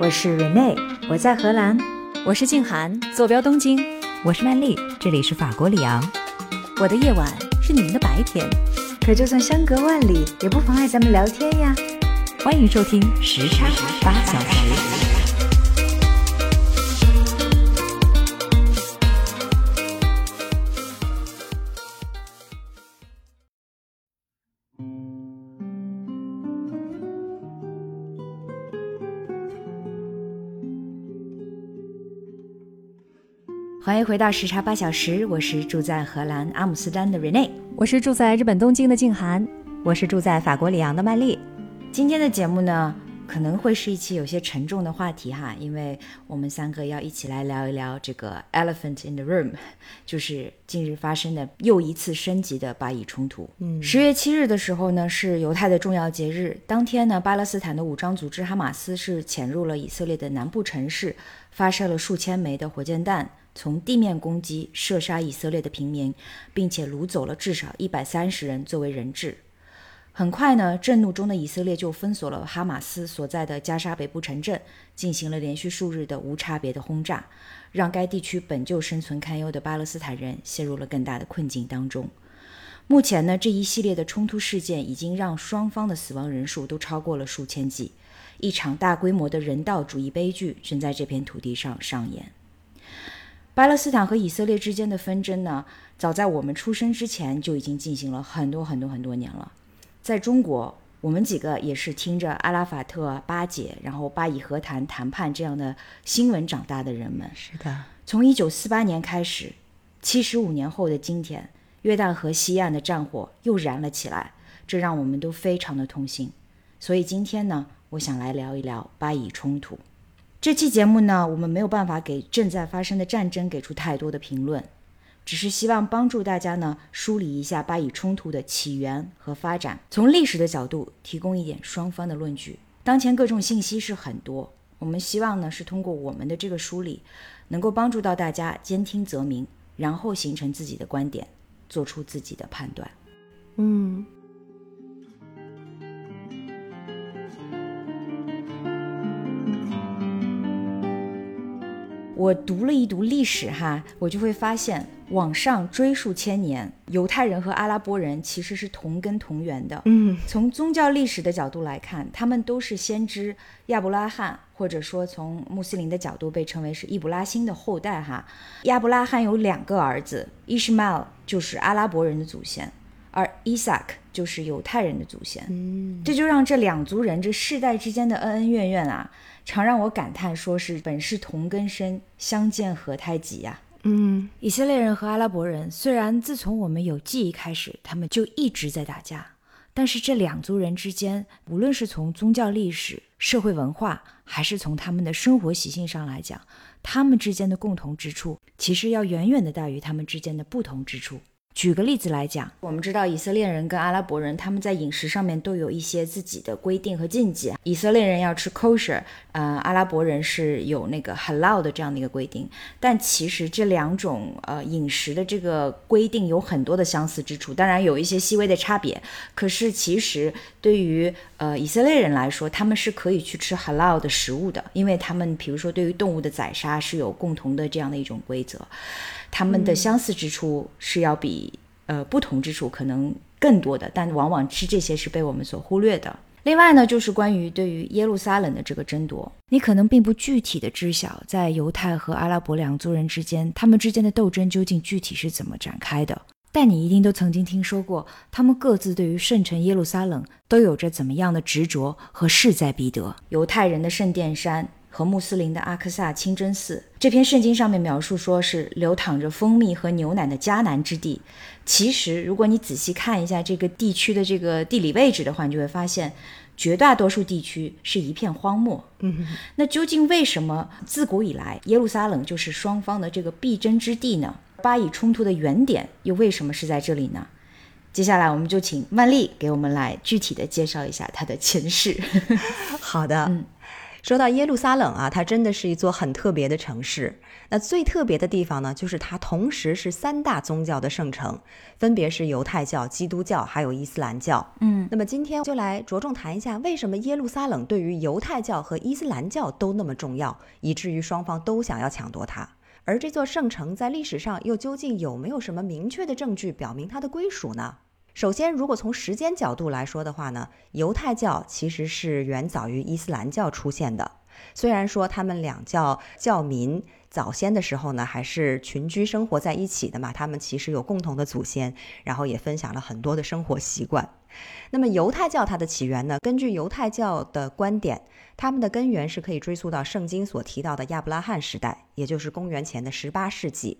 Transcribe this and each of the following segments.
我是 Rene，我在荷兰。我是静涵，坐标东京。我是曼丽，这里是法国里昂。我的夜晚是你们的白天，可就算相隔万里，也不妨碍咱们聊天呀。欢迎收听时差八小时。欢迎回到时差八小时，我是住在荷兰阿姆斯特丹的 Rene，我是住在日本东京的静涵，我是住在法国里昂的曼丽。今天的节目呢，可能会是一期有些沉重的话题哈，因为我们三个要一起来聊一聊这个 Elephant in the Room，就是近日发生的又一次升级的巴以冲突。嗯，十月七日的时候呢，是犹太的重要节日，当天呢，巴勒斯坦的武装组织哈马斯是潜入了以色列的南部城市，发射了数千枚的火箭弹。从地面攻击射杀以色列的平民，并且掳走了至少一百三十人作为人质。很快呢，震怒中的以色列就封锁了哈马斯所在的加沙北部城镇，进行了连续数日的无差别的轰炸，让该地区本就生存堪忧的巴勒斯坦人陷入了更大的困境当中。目前呢，这一系列的冲突事件已经让双方的死亡人数都超过了数千计，一场大规模的人道主义悲剧正在这片土地上上演。巴勒斯坦和以色列之间的纷争呢，早在我们出生之前就已经进行了很多很多很多年了。在中国，我们几个也是听着阿拉法特、巴解，然后巴以和谈谈判这样的新闻长大的人们。是的，从一九四八年开始，七十五年后的今天，约旦河西岸的战火又燃了起来，这让我们都非常的痛心。所以今天呢，我想来聊一聊巴以冲突。这期节目呢，我们没有办法给正在发生的战争给出太多的评论，只是希望帮助大家呢梳理一下巴以冲突的起源和发展，从历史的角度提供一点双方的论据。当前各种信息是很多，我们希望呢是通过我们的这个梳理，能够帮助到大家兼听则明，然后形成自己的观点，做出自己的判断。嗯。我读了一读历史哈，我就会发现，往上追溯千年，犹太人和阿拉伯人其实是同根同源的。嗯，从宗教历史的角度来看，他们都是先知亚伯拉罕，或者说从穆斯林的角度被称为是易卜拉欣的后代哈。亚伯拉罕有两个儿子，伊什迈尔就是阿拉伯人的祖先，而伊萨克就是犹太人的祖先。嗯，这就让这两族人这世代之间的恩恩怨怨啊。常让我感叹，说是本是同根生，相见何太急呀。嗯，以色列人和阿拉伯人虽然自从我们有记忆开始，他们就一直在打架，但是这两族人之间，无论是从宗教历史、社会文化，还是从他们的生活习性上来讲，他们之间的共同之处，其实要远远的大于他们之间的不同之处。举个例子来讲，我们知道以色列人跟阿拉伯人他们在饮食上面都有一些自己的规定和禁忌。以色列人要吃 kosher，呃，阿拉伯人是有那个 halal 的这样的一个规定。但其实这两种呃饮食的这个规定有很多的相似之处，当然有一些细微的差别。可是其实对于呃以色列人来说，他们是可以去吃 halal 的食物的，因为他们比如说对于动物的宰杀是有共同的这样的一种规则。他们的相似之处是要比呃不同之处可能更多的，但往往是这些是被我们所忽略的。另外呢，就是关于对于耶路撒冷的这个争夺，你可能并不具体的知晓，在犹太和阿拉伯两族人之间，他们之间的斗争究竟具体是怎么展开的。但你一定都曾经听说过，他们各自对于圣城耶路撒冷都有着怎么样的执着和势在必得。犹太人的圣殿山。和穆斯林的阿克萨清真寺，这篇圣经上面描述说是流淌着蜂蜜和牛奶的迦南之地。其实，如果你仔细看一下这个地区的这个地理位置的话，你就会发现，绝大多数地区是一片荒漠。嗯，那究竟为什么自古以来耶路撒冷就是双方的这个必争之地呢？巴以冲突的原点又为什么是在这里呢？接下来，我们就请曼丽给我们来具体的介绍一下它的前世。好的，嗯。说到耶路撒冷啊，它真的是一座很特别的城市。那最特别的地方呢，就是它同时是三大宗教的圣城，分别是犹太教、基督教还有伊斯兰教。嗯，那么今天就来着重谈一下，为什么耶路撒冷对于犹太教和伊斯兰教都那么重要，以至于双方都想要抢夺它。而这座圣城在历史上又究竟有没有什么明确的证据表明它的归属呢？首先，如果从时间角度来说的话呢，犹太教其实是远早于伊斯兰教出现的。虽然说他们两教教民早先的时候呢，还是群居生活在一起的嘛，他们其实有共同的祖先，然后也分享了很多的生活习惯。那么犹太教它的起源呢，根据犹太教的观点，他们的根源是可以追溯到圣经所提到的亚伯拉罕时代，也就是公元前的十八世纪。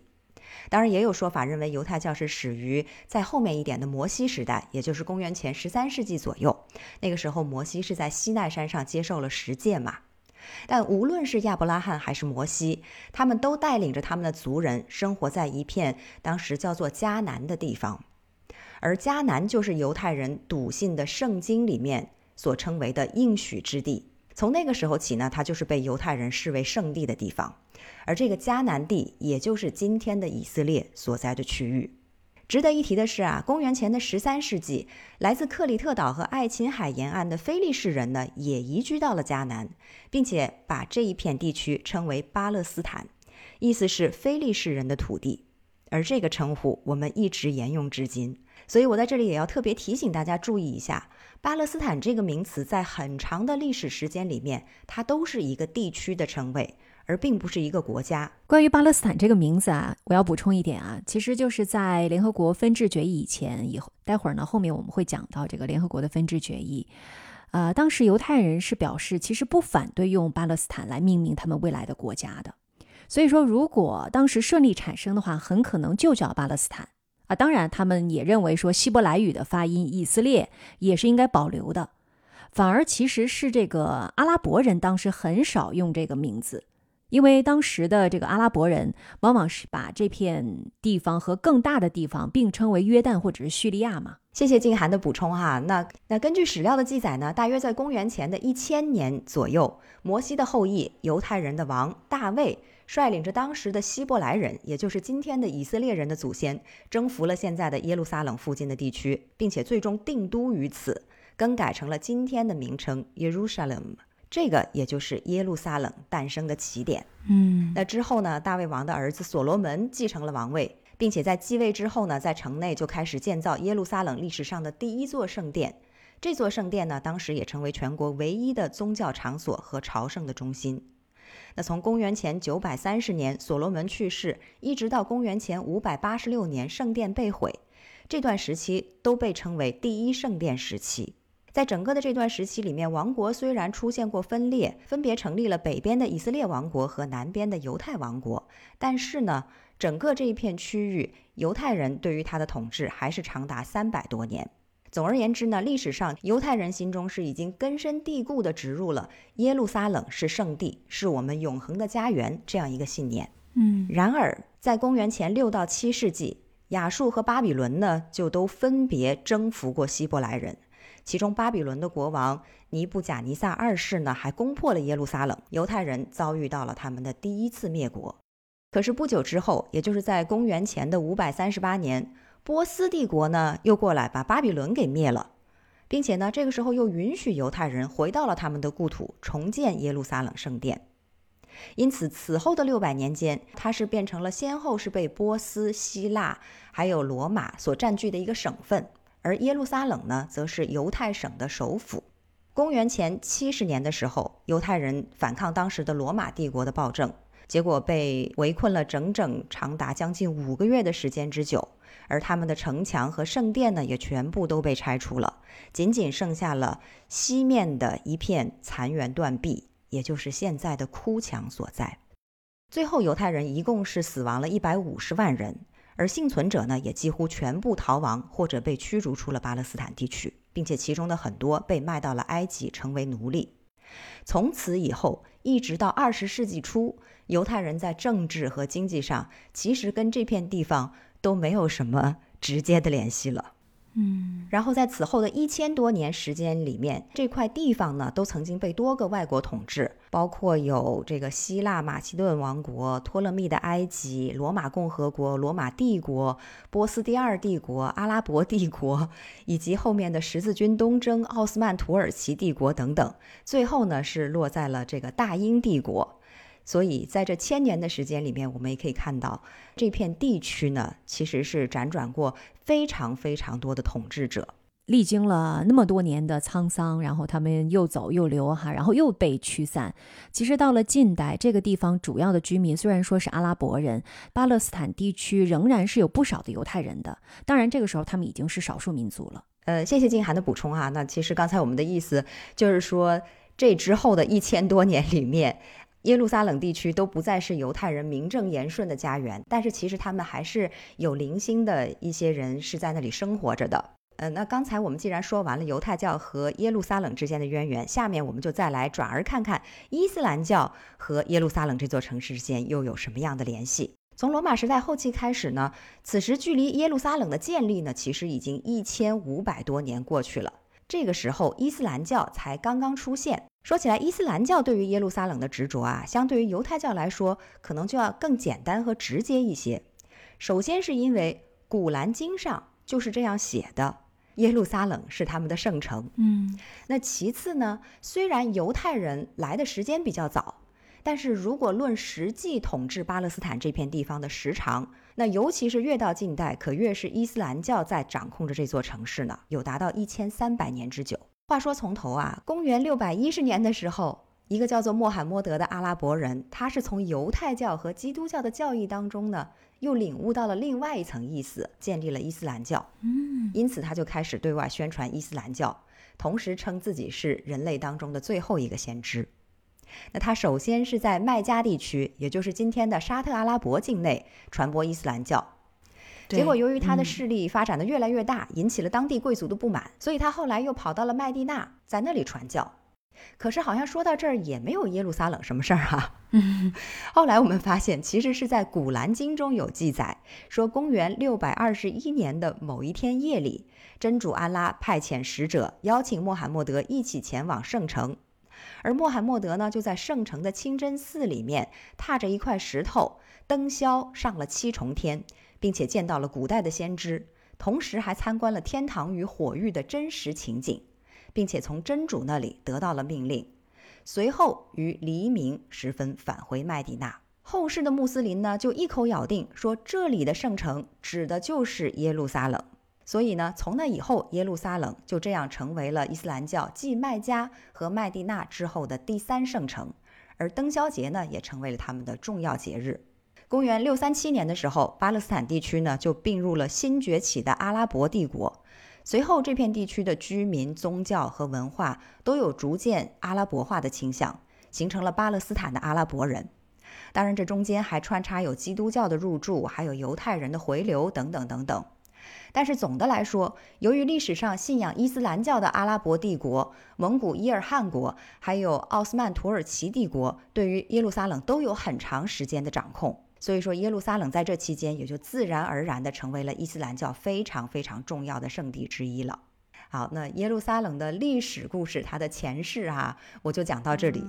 当然，也有说法认为犹太教是始于在后面一点的摩西时代，也就是公元前十三世纪左右。那个时候，摩西是在西奈山上接受了十诫嘛。但无论是亚伯拉罕还是摩西，他们都带领着他们的族人生活在一片当时叫做迦南的地方，而迦南就是犹太人笃信的圣经里面所称为的应许之地。从那个时候起呢，它就是被犹太人视为圣地的地方。而这个迦南地，也就是今天的以色列所在的区域。值得一提的是啊，公元前的十三世纪，来自克里特岛和爱琴海沿岸的非利士人呢，也移居到了迦南，并且把这一片地区称为巴勒斯坦，意思是非利士人的土地。而这个称呼我们一直沿用至今。所以我在这里也要特别提醒大家注意一下，巴勒斯坦这个名词在很长的历史时间里面，它都是一个地区的称谓。而并不是一个国家。关于巴勒斯坦这个名字啊，我要补充一点啊，其实就是在联合国分治决议以前，以后待会儿呢，后面我们会讲到这个联合国的分治决议。呃，当时犹太人是表示，其实不反对用巴勒斯坦来命名他们未来的国家的。所以说，如果当时顺利产生的话，很可能就叫巴勒斯坦啊。当然，他们也认为说希伯来语的发音以色列也是应该保留的。反而其实是这个阿拉伯人当时很少用这个名字。因为当时的这个阿拉伯人往往是把这片地方和更大的地方并称为约旦或者是叙利亚嘛。谢谢静涵的补充哈。那那根据史料的记载呢，大约在公元前的一千年左右，摩西的后裔犹太人的王大卫率领着当时的希伯来人，也就是今天的以色列人的祖先，征服了现在的耶路撒冷附近的地区，并且最终定都于此，更改成了今天的名称 Jerusalem。这个也就是耶路撒冷诞生的起点。嗯，那之后呢，大卫王的儿子所罗门继承了王位，并且在继位之后呢，在城内就开始建造耶路撒冷历史上的第一座圣殿。这座圣殿呢，当时也成为全国唯一的宗教场所和朝圣的中心。那从公元前九百三十年所罗门去世，一直到公元前五百八十六年圣殿被毁，这段时期都被称为第一圣殿时期。在整个的这段时期里面，王国虽然出现过分裂，分别成立了北边的以色列王国和南边的犹太王国，但是呢，整个这一片区域，犹太人对于他的统治还是长达三百多年。总而言之呢，历史上犹太人心中是已经根深蒂固地植入了耶路撒冷是圣地，是我们永恒的家园这样一个信念。嗯，然而在公元前六到七世纪，亚述和巴比伦呢，就都分别征服过希伯来人。其中，巴比伦的国王尼布贾尼撒二世呢，还攻破了耶路撒冷，犹太人遭遇到了他们的第一次灭国。可是不久之后，也就是在公元前的五百三十八年，波斯帝国呢又过来把巴比伦给灭了，并且呢，这个时候又允许犹太人回到了他们的故土，重建耶路撒冷圣殿。因此，此后的六百年间，它是变成了先后是被波斯、希腊还有罗马所占据的一个省份。而耶路撒冷呢，则是犹太省的首府。公元前七十年的时候，犹太人反抗当时的罗马帝国的暴政，结果被围困了整整长达将近五个月的时间之久。而他们的城墙和圣殿呢，也全部都被拆除了，仅仅剩下了西面的一片残垣断壁，也就是现在的哭墙所在。最后，犹太人一共是死亡了一百五十万人。而幸存者呢，也几乎全部逃亡或者被驱逐出了巴勒斯坦地区，并且其中的很多被卖到了埃及，成为奴隶。从此以后，一直到二十世纪初，犹太人在政治和经济上其实跟这片地方都没有什么直接的联系了。嗯，然后在此后的一千多年时间里面，这块地方呢都曾经被多个外国统治，包括有这个希腊马其顿王国、托勒密的埃及、罗马共和国、罗马帝国、波斯第二帝国、阿拉伯帝国，以及后面的十字军东征、奥斯曼土耳其帝国等等。最后呢是落在了这个大英帝国。所以在这千年的时间里面，我们也可以看到这片地区呢其实是辗转过非常非常多的统治者。历经了那么多年的沧桑，然后他们又走又留哈，然后又被驱散。其实到了近代，这个地方主要的居民虽然说是阿拉伯人，巴勒斯坦地区仍然是有不少的犹太人的。当然，这个时候他们已经是少数民族了。呃，谢谢静涵的补充啊。那其实刚才我们的意思就是说，这之后的一千多年里面。耶路撒冷地区都不再是犹太人名正言顺的家园，但是其实他们还是有零星的一些人是在那里生活着的。呃，那刚才我们既然说完了犹太教和耶路撒冷之间的渊源，下面我们就再来转而看看伊斯兰教和耶路撒冷这座城市之间又有什么样的联系。从罗马时代后期开始呢，此时距离耶路撒冷的建立呢，其实已经一千五百多年过去了。这个时候，伊斯兰教才刚刚出现。说起来，伊斯兰教对于耶路撒冷的执着啊，相对于犹太教来说，可能就要更简单和直接一些。首先是因为《古兰经》上就是这样写的，耶路撒冷是他们的圣城。嗯，那其次呢，虽然犹太人来的时间比较早，但是如果论实际统治巴勒斯坦这片地方的时长，那尤其是越到近代，可越是伊斯兰教在掌控着这座城市呢，有达到一千三百年之久。话说从头啊，公元六百一十年的时候，一个叫做穆罕默德的阿拉伯人，他是从犹太教和基督教的教义当中呢，又领悟到了另外一层意思，建立了伊斯兰教。嗯，因此他就开始对外宣传伊斯兰教，同时称自己是人类当中的最后一个先知。那他首先是在麦加地区，也就是今天的沙特阿拉伯境内传播伊斯兰教。结果，由于他的势力发展的越来越大，引起了当地贵族的不满，所以他后来又跑到了麦地那，在那里传教。可是，好像说到这儿也没有耶路撒冷什么事儿哈。后来我们发现，其实是在《古兰经》中有记载，说公元六百二十一年的某一天夜里，真主安拉派遣使者邀请穆罕默德一起前往圣城，而穆罕默德呢，就在圣城的清真寺里面，踏着一块石头登霄上了七重天。并且见到了古代的先知，同时还参观了天堂与火狱的真实情景，并且从真主那里得到了命令。随后于黎明时分返回麦地那。后世的穆斯林呢，就一口咬定说这里的圣城指的就是耶路撒冷。所以呢，从那以后，耶路撒冷就这样成为了伊斯兰教继麦加和麦地那之后的第三圣城，而登霄节呢，也成为了他们的重要节日。公元六三七年的时候，巴勒斯坦地区呢就并入了新崛起的阿拉伯帝国。随后，这片地区的居民、宗教和文化都有逐渐阿拉伯化的倾向，形成了巴勒斯坦的阿拉伯人。当然，这中间还穿插有基督教的入驻，还有犹太人的回流等等等等。但是总的来说，由于历史上信仰伊斯兰教的阿拉伯帝国、蒙古伊尔汗国，还有奥斯曼土耳其帝国，对于耶路撒冷都有很长时间的掌控。所以说，耶路撒冷在这期间也就自然而然地成为了伊斯兰教非常非常重要的圣地之一了。好，那耶路撒冷的历史故事，它的前世啊，我就讲到这里。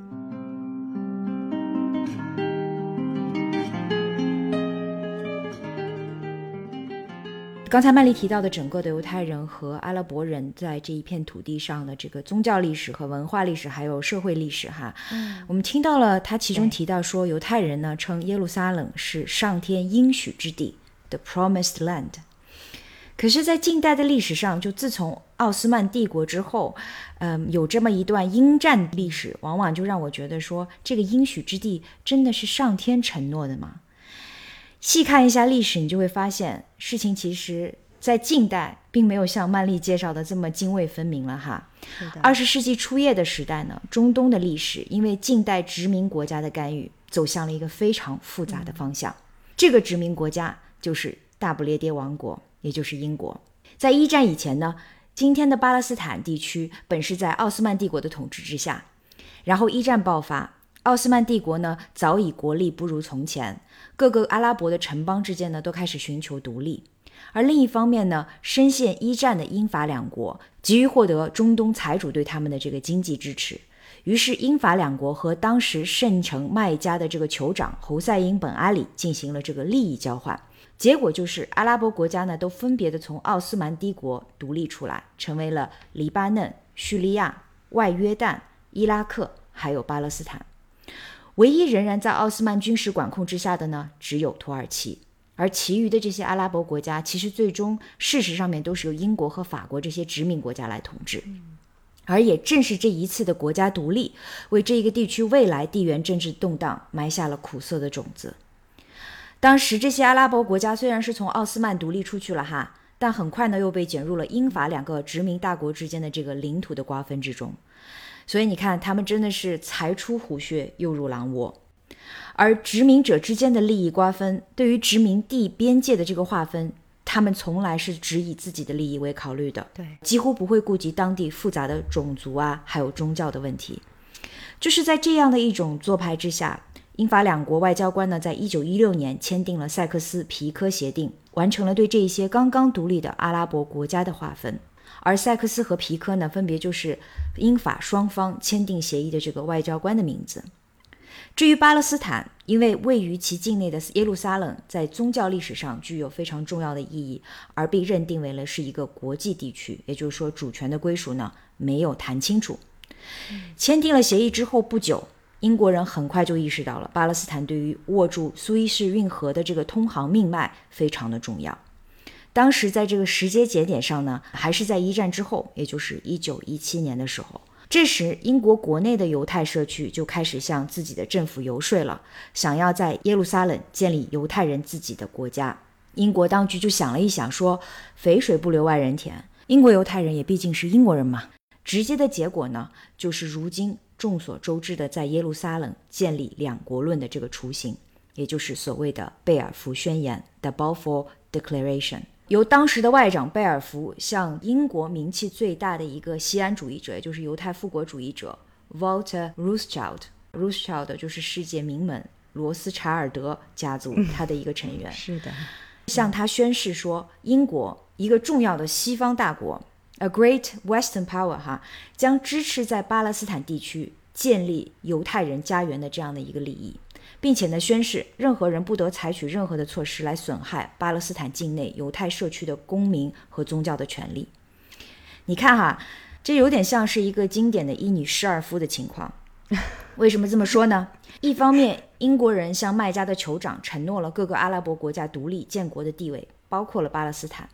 刚才曼丽提到的整个的犹太人和阿拉伯人在这一片土地上的这个宗教历史和文化历史，还有社会历史，哈，我们听到了他其中提到说，犹太人呢称耶路撒冷是上天应许之地，the promised land。可是，在近代的历史上，就自从奥斯曼帝国之后，嗯，有这么一段应战历史，往往就让我觉得说，这个应许之地真的是上天承诺的吗？细看一下历史，你就会发现，事情其实，在近代并没有像曼丽介绍的这么泾渭分明了哈。二十世纪初叶的时代呢，中东的历史因为近代殖民国家的干预，走向了一个非常复杂的方向。这个殖民国家就是大不列颠王国，也就是英国。在一战以前呢，今天的巴勒斯坦地区本是在奥斯曼帝国的统治之下，然后一战爆发。奥斯曼帝国呢，早已国力不如从前，各个阿拉伯的城邦之间呢，都开始寻求独立。而另一方面呢，深陷一战的英法两国急于获得中东财主对他们的这个经济支持，于是英法两国和当时圣城麦加的这个酋长侯赛因本阿里进行了这个利益交换。结果就是阿拉伯国家呢都分别的从奥斯曼帝国独立出来，成为了黎巴嫩、叙利亚、外约旦、伊拉克还有巴勒斯坦。唯一仍然在奥斯曼军事管控之下的呢，只有土耳其。而其余的这些阿拉伯国家，其实最终事实上面都是由英国和法国这些殖民国家来统治。而也正是这一次的国家独立，为这一个地区未来地缘政治动荡埋下了苦涩的种子。当时这些阿拉伯国家虽然是从奥斯曼独立出去了哈，但很快呢又被卷入了英法两个殖民大国之间的这个领土的瓜分之中。所以你看，他们真的是才出虎穴又入狼窝。而殖民者之间的利益瓜分，对于殖民地边界的这个划分，他们从来是只以自己的利益为考虑的，对，几乎不会顾及当地复杂的种族啊，还有宗教的问题。就是在这样的一种做派之下，英法两国外交官呢，在一九一六年签订了塞克斯皮科协定，完成了对这些刚刚独立的阿拉伯国家的划分。而塞克斯和皮科呢，分别就是英法双方签订协议的这个外交官的名字。至于巴勒斯坦，因为位于其境内的耶路撒冷在宗教历史上具有非常重要的意义，而被认定为了是一个国际地区，也就是说主权的归属呢没有谈清楚。签订了协议之后不久，英国人很快就意识到了巴勒斯坦对于握住苏伊士运河的这个通航命脉非常的重要。当时在这个时间节点上呢，还是在一战之后，也就是一九一七年的时候。这时，英国国内的犹太社区就开始向自己的政府游说了，想要在耶路撒冷建立犹太人自己的国家。英国当局就想了一想，说：“肥水不流外人田，英国犹太人也毕竟是英国人嘛。”直接的结果呢，就是如今众所周知的在耶路撒冷建立两国论的这个雏形，也就是所谓的贝尔福宣言 （The Balfour Declaration）。由当时的外长贝尔福向英国名气最大的一个西安主义者，也就是犹太复国主义者 Walter Rothschild，Rothschild 就是世界名门罗斯柴尔德家族他的一个成员，是的，向他宣誓说，英国一个重要的西方大国，a great Western power，哈，将支持在巴勒斯坦地区建立犹太人家园的这样的一个利益。并且呢，宣誓任何人不得采取任何的措施来损害巴勒斯坦境内犹太社区的公民和宗教的权利。你看哈，这有点像是一个经典的一女侍二夫的情况。为什么这么说呢？一方面，英国人向麦加的酋长承诺了各个阿拉伯国家独立建国的地位，包括了巴勒斯坦；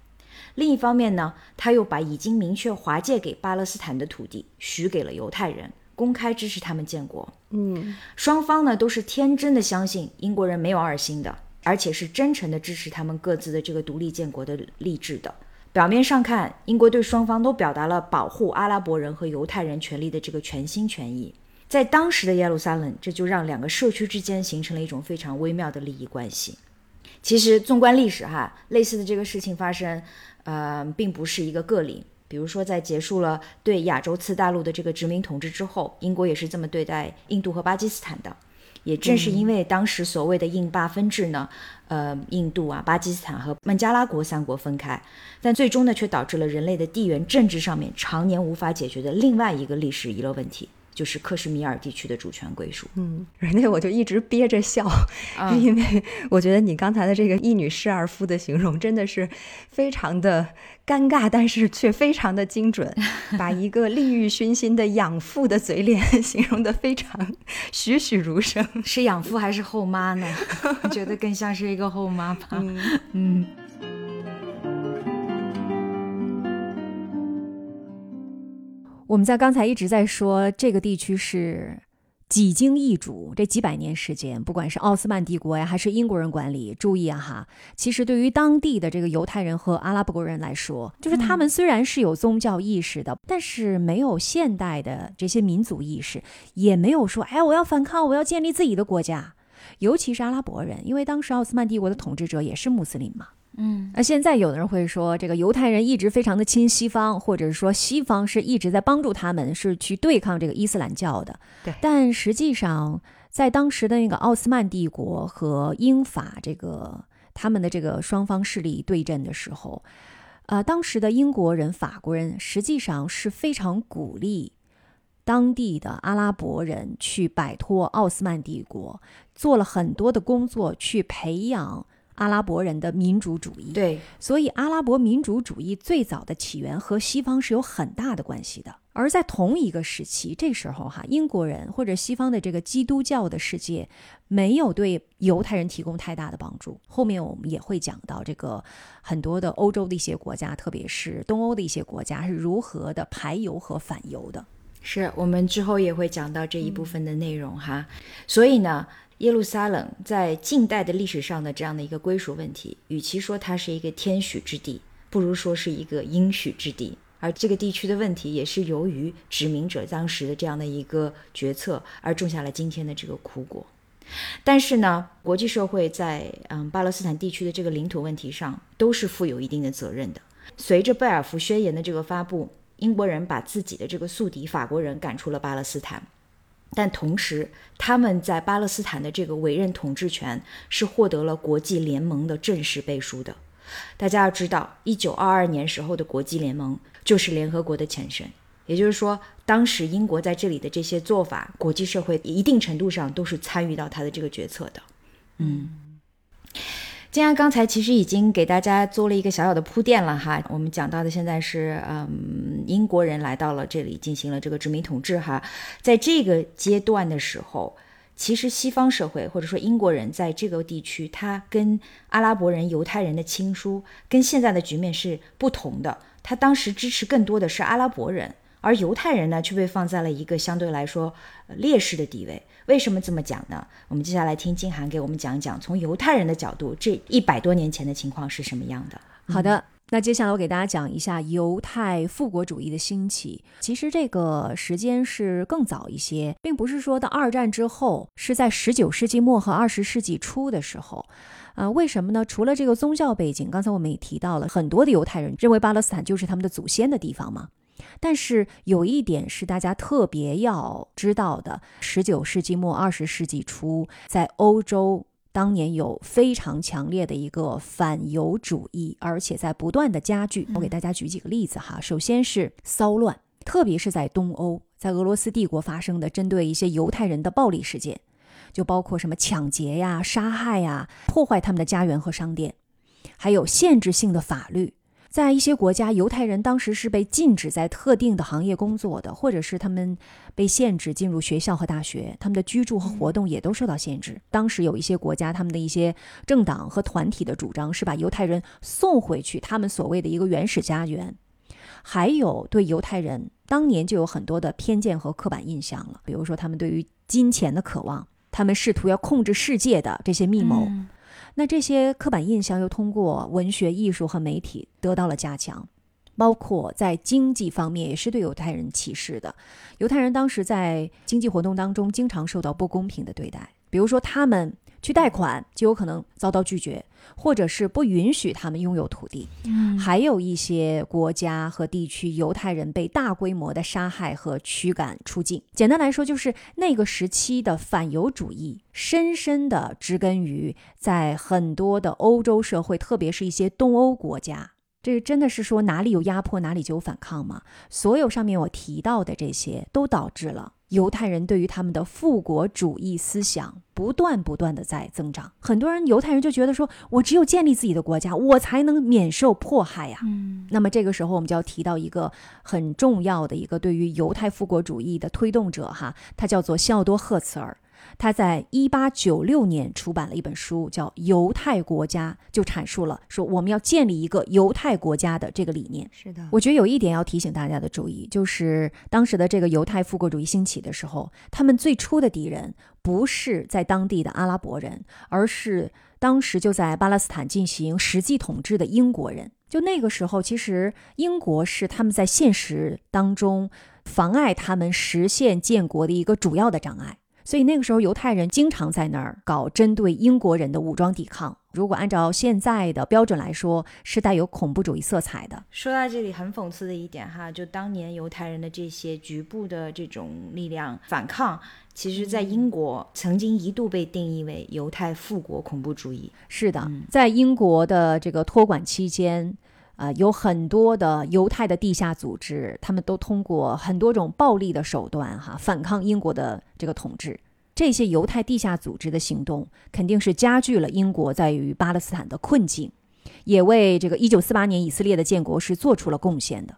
另一方面呢，他又把已经明确划界给巴勒斯坦的土地许给了犹太人。公开支持他们建国，嗯，双方呢都是天真的相信英国人没有二心的，而且是真诚的支持他们各自的这个独立建国的励志的。表面上看，英国对双方都表达了保护阿拉伯人和犹太人权利的这个全心全意。在当时的耶路撒冷，这就让两个社区之间形成了一种非常微妙的利益关系。其实，纵观历史哈，类似的这个事情发生，呃，并不是一个个例。比如说，在结束了对亚洲次大陆的这个殖民统治之后，英国也是这么对待印度和巴基斯坦的。也正是因为当时所谓的印巴分治呢，呃，印度啊、巴基斯坦和孟加拉国三国分开，但最终呢，却导致了人类的地缘政治上面常年无法解决的另外一个历史遗留问题。就是克什米尔地区的主权归属。嗯，人家我就一直憋着笑，因为我觉得你刚才的这个一女侍二夫的形容真的是非常的尴尬，但是却非常的精准，把一个利欲熏心的养父的嘴脸 形容的非常栩栩如生。是养父还是后妈呢？我觉得更像是一个后妈吧。嗯。我们在刚才一直在说，这个地区是几经易主，这几百年时间，不管是奥斯曼帝国呀，还是英国人管理，注意啊哈，其实对于当地的这个犹太人和阿拉伯人来说，就是他们虽然是有宗教意识的，但是没有现代的这些民族意识，也没有说，哎，我要反抗，我要建立自己的国家。尤其是阿拉伯人，因为当时奥斯曼帝国的统治者也是穆斯林嘛。嗯，那现在有的人会说，这个犹太人一直非常的亲西方，或者是说西方是一直在帮助他们，是去对抗这个伊斯兰教的。对，但实际上在当时的那个奥斯曼帝国和英法这个他们的这个双方势力对阵的时候，呃，当时的英国人、法国人实际上是非常鼓励当地的阿拉伯人去摆脱奥斯曼帝国，做了很多的工作去培养。阿拉伯人的民主主义，对，所以阿拉伯民主主义最早的起源和西方是有很大的关系的。而在同一个时期，这时候哈，英国人或者西方的这个基督教的世界没有对犹太人提供太大的帮助。后面我们也会讲到这个很多的欧洲的一些国家，特别是东欧的一些国家是如何的排犹和反犹的。是我们之后也会讲到这一部分的内容哈。所以呢。耶路撒冷在近代的历史上的这样的一个归属问题，与其说它是一个天许之地，不如说是一个应许之地。而这个地区的问题，也是由于殖民者当时的这样的一个决策，而种下了今天的这个苦果。但是呢，国际社会在嗯巴勒斯坦地区的这个领土问题上，都是负有一定的责任的。随着贝尔福宣言的这个发布，英国人把自己的这个宿敌法国人赶出了巴勒斯坦。但同时，他们在巴勒斯坦的这个委任统治权是获得了国际联盟的正式背书的。大家要知道，一九二二年时候的国际联盟就是联合国的前身，也就是说，当时英国在这里的这些做法，国际社会一定程度上都是参与到他的这个决策的。嗯。既然刚才其实已经给大家做了一个小小的铺垫了哈，我们讲到的现在是，嗯，英国人来到了这里进行了这个殖民统治哈，在这个阶段的时候，其实西方社会或者说英国人在这个地区，他跟阿拉伯人、犹太人的亲疏跟现在的局面是不同的，他当时支持更多的是阿拉伯人。而犹太人呢，却被放在了一个相对来说劣势的地位。为什么这么讲呢？我们接下来听金涵给我们讲一讲，从犹太人的角度，这一百多年前的情况是什么样的。好的，那接下来我给大家讲一下犹太复国主义的兴起。其实这个时间是更早一些，并不是说到二战之后，是在十九世纪末和二十世纪初的时候。啊，为什么呢？除了这个宗教背景，刚才我们也提到了，很多的犹太人认为巴勒斯坦就是他们的祖先的地方嘛。但是有一点是大家特别要知道的：十九世纪末二十世纪初，在欧洲当年有非常强烈的一个反犹主义，而且在不断的加剧。我给大家举几个例子哈。首先是骚乱，特别是在东欧，在俄罗斯帝国发生的针对一些犹太人的暴力事件，就包括什么抢劫呀、杀害呀、破坏他们的家园和商店，还有限制性的法律。在一些国家，犹太人当时是被禁止在特定的行业工作的，或者是他们被限制进入学校和大学，他们的居住和活动也都受到限制。当时有一些国家，他们的一些政党和团体的主张是把犹太人送回去他们所谓的一个原始家园，还有对犹太人当年就有很多的偏见和刻板印象了，比如说他们对于金钱的渴望，他们试图要控制世界的这些密谋。那这些刻板印象又通过文学、艺术和媒体得到了加强，包括在经济方面也是对犹太人歧视的。犹太人当时在经济活动当中经常受到不公平的对待，比如说他们。去贷款就有可能遭到拒绝，或者是不允许他们拥有土地。嗯，还有一些国家和地区，犹太人被大规模的杀害和驱赶出境。简单来说，就是那个时期的反犹主义深深的植根于在很多的欧洲社会，特别是一些东欧国家。这真的是说哪里有压迫，哪里就有反抗吗？所有上面我提到的这些，都导致了。犹太人对于他们的复国主义思想不断不断的在增长，很多人犹太人就觉得说，我只有建立自己的国家，我才能免受迫害呀。嗯，那么这个时候我们就要提到一个很重要的一个对于犹太复国主义的推动者哈，他叫做西奥多·赫茨尔。他在一八九六年出版了一本书，叫《犹太国家》，就阐述了说我们要建立一个犹太国家的这个理念。是的，我觉得有一点要提醒大家的注意，就是当时的这个犹太复国主义兴起的时候，他们最初的敌人不是在当地的阿拉伯人，而是当时就在巴勒斯坦进行实际统治的英国人。就那个时候，其实英国是他们在现实当中妨碍他们实现建国的一个主要的障碍。所以那个时候，犹太人经常在那儿搞针对英国人的武装抵抗，如果按照现在的标准来说，是带有恐怖主义色彩的。说到这里，很讽刺的一点哈，就当年犹太人的这些局部的这种力量反抗，其实在英国曾经一度被定义为犹太复国恐怖主义。是的，在英国的这个托管期间。啊，有很多的犹太的地下组织，他们都通过很多种暴力的手段，哈，反抗英国的这个统治。这些犹太地下组织的行动，肯定是加剧了英国在于巴勒斯坦的困境，也为这个1948年以色列的建国是做出了贡献的。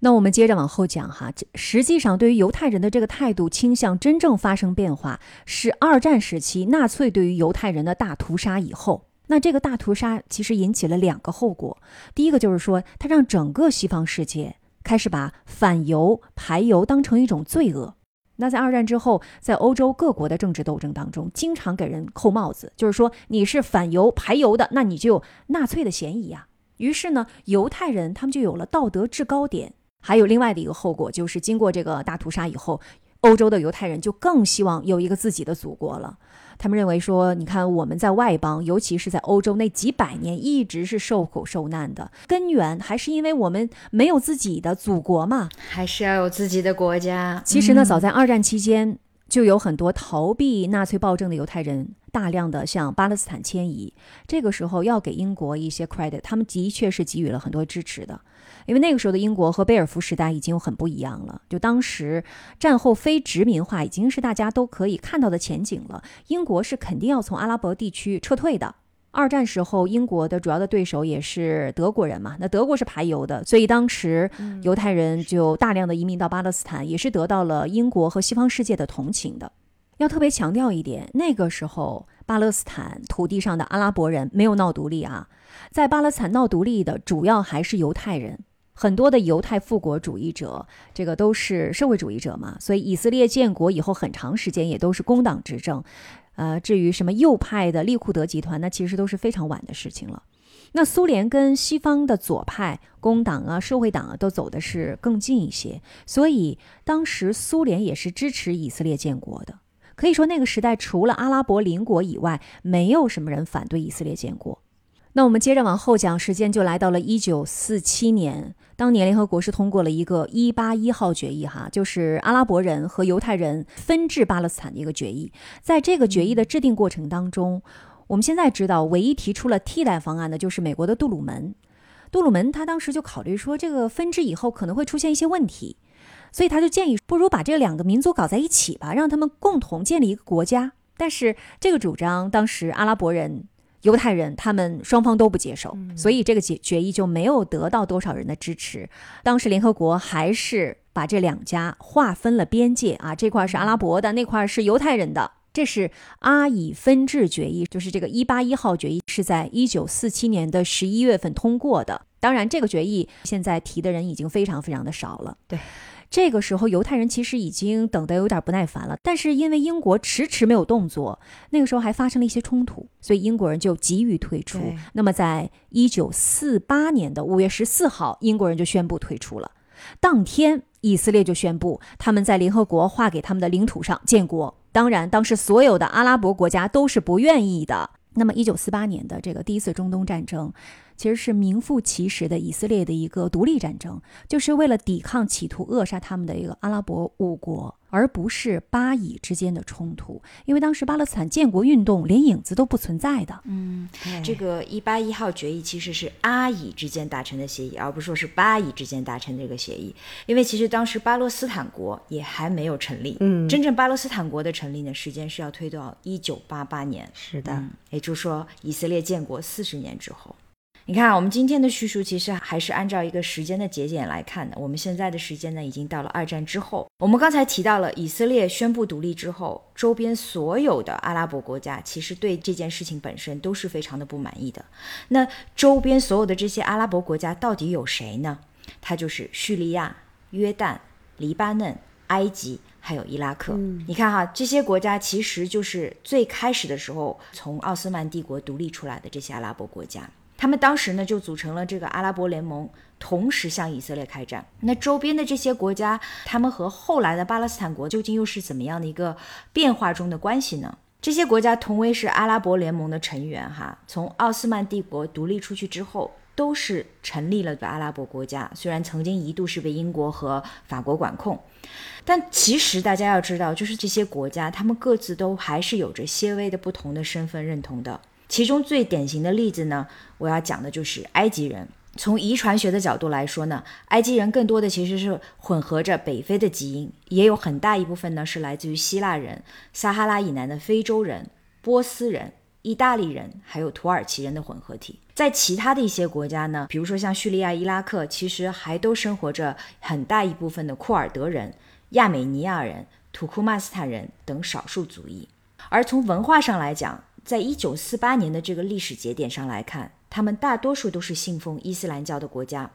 那我们接着往后讲哈，实际上对于犹太人的这个态度倾向真正发生变化，是二战时期纳粹对于犹太人的大屠杀以后。那这个大屠杀其实引起了两个后果，第一个就是说，它让整个西方世界开始把反犹排犹当成一种罪恶。那在二战之后，在欧洲各国的政治斗争当中，经常给人扣帽子，就是说你是反犹排犹的，那你就有纳粹的嫌疑啊。于是呢，犹太人他们就有了道德制高点。还有另外的一个后果，就是经过这个大屠杀以后，欧洲的犹太人就更希望有一个自己的祖国了。他们认为说，你看我们在外邦，尤其是在欧洲那几百年，一直是受苦受难的根源，还是因为我们没有自己的祖国嘛？还是要有自己的国家？其实呢，早在二战期间，就有很多逃避纳粹暴政的犹太人，大量的向巴勒斯坦迁移。这个时候要给英国一些 credit，他们的确是给予了很多支持的。因为那个时候的英国和贝尔福时代已经很不一样了，就当时战后非殖民化已经是大家都可以看到的前景了。英国是肯定要从阿拉伯地区撤退的。二战时候，英国的主要的对手也是德国人嘛，那德国是排犹的，所以当时犹太人就大量的移民到巴勒斯坦，也是得到了英国和西方世界的同情的。要特别强调一点，那个时候巴勒斯坦土地上的阿拉伯人没有闹独立啊，在巴勒斯坦闹独立的主要还是犹太人。很多的犹太复国主义者，这个都是社会主义者嘛，所以以色列建国以后很长时间也都是工党执政。呃，至于什么右派的利库德集团，那其实都是非常晚的事情了。那苏联跟西方的左派工党啊、社会党啊都走的是更近一些，所以当时苏联也是支持以色列建国的。可以说那个时代除了阿拉伯邻国以外，没有什么人反对以色列建国。那我们接着往后讲，时间就来到了一九四七年。当年联合国是通过了一个一八一号决议，哈，就是阿拉伯人和犹太人分治巴勒斯坦的一个决议。在这个决议的制定过程当中，我们现在知道，唯一提出了替代方案的就是美国的杜鲁门。杜鲁门他当时就考虑说，这个分治以后可能会出现一些问题，所以他就建议，不如把这两个民族搞在一起吧，让他们共同建立一个国家。但是这个主张，当时阿拉伯人。犹太人他们双方都不接受，所以这个决决议就没有得到多少人的支持。当时联合国还是把这两家划分了边界啊，这块是阿拉伯的，那块是犹太人的。这是阿以分治决议，就是这个一八一号决议，是在一九四七年的十一月份通过的。当然，这个决议现在提的人已经非常非常的少了。对。这个时候，犹太人其实已经等得有点不耐烦了，但是因为英国迟迟没有动作，那个时候还发生了一些冲突，所以英国人就急于退出。那么，在一九四八年的五月十四号，英国人就宣布退出了。当天，以色列就宣布他们在联合国划给他们的领土上建国。当然，当时所有的阿拉伯国家都是不愿意的。那么，一九四八年的这个第一次中东战争。其实是名副其实的以色列的一个独立战争，就是为了抵抗企图扼杀他们的一个阿拉伯五国，而不是巴以之间的冲突。因为当时巴勒斯坦建国运动连影子都不存在的。嗯，这个一八一号决议其实是阿以之间达成的协议，而不是说是巴以之间达成这个协议。因为其实当时巴勒斯坦国也还没有成立。嗯，真正巴勒斯坦国的成立呢，时间是要推到一九八八年。是的，也就是说以色列建国四十年之后。你看，我们今天的叙述其实还是按照一个时间的节点来看的。我们现在的时间呢，已经到了二战之后。我们刚才提到了以色列宣布独立之后，周边所有的阿拉伯国家其实对这件事情本身都是非常的不满意的。那周边所有的这些阿拉伯国家到底有谁呢？它就是叙利亚、约旦、黎巴嫩、埃及，还有伊拉克。你看哈，这些国家其实就是最开始的时候从奥斯曼帝国独立出来的这些阿拉伯国家。他们当时呢就组成了这个阿拉伯联盟，同时向以色列开战。那周边的这些国家，他们和后来的巴勒斯坦国究竟又是怎么样的一个变化中的关系呢？这些国家同为是阿拉伯联盟的成员，哈，从奥斯曼帝国独立出去之后，都是成立了个阿拉伯国家。虽然曾经一度是被英国和法国管控，但其实大家要知道，就是这些国家，他们各自都还是有着些微的不同的身份认同的。其中最典型的例子呢，我要讲的就是埃及人。从遗传学的角度来说呢，埃及人更多的其实是混合着北非的基因，也有很大一部分呢是来自于希腊人、撒哈拉以南的非洲人、波斯人、意大利人，还有土耳其人的混合体。在其他的一些国家呢，比如说像叙利亚、伊拉克，其实还都生活着很大一部分的库尔德人、亚美尼亚人、土库曼斯坦人等少数族裔。而从文化上来讲，在一九四八年的这个历史节点上来看。他们大多数都是信奉伊斯兰教的国家，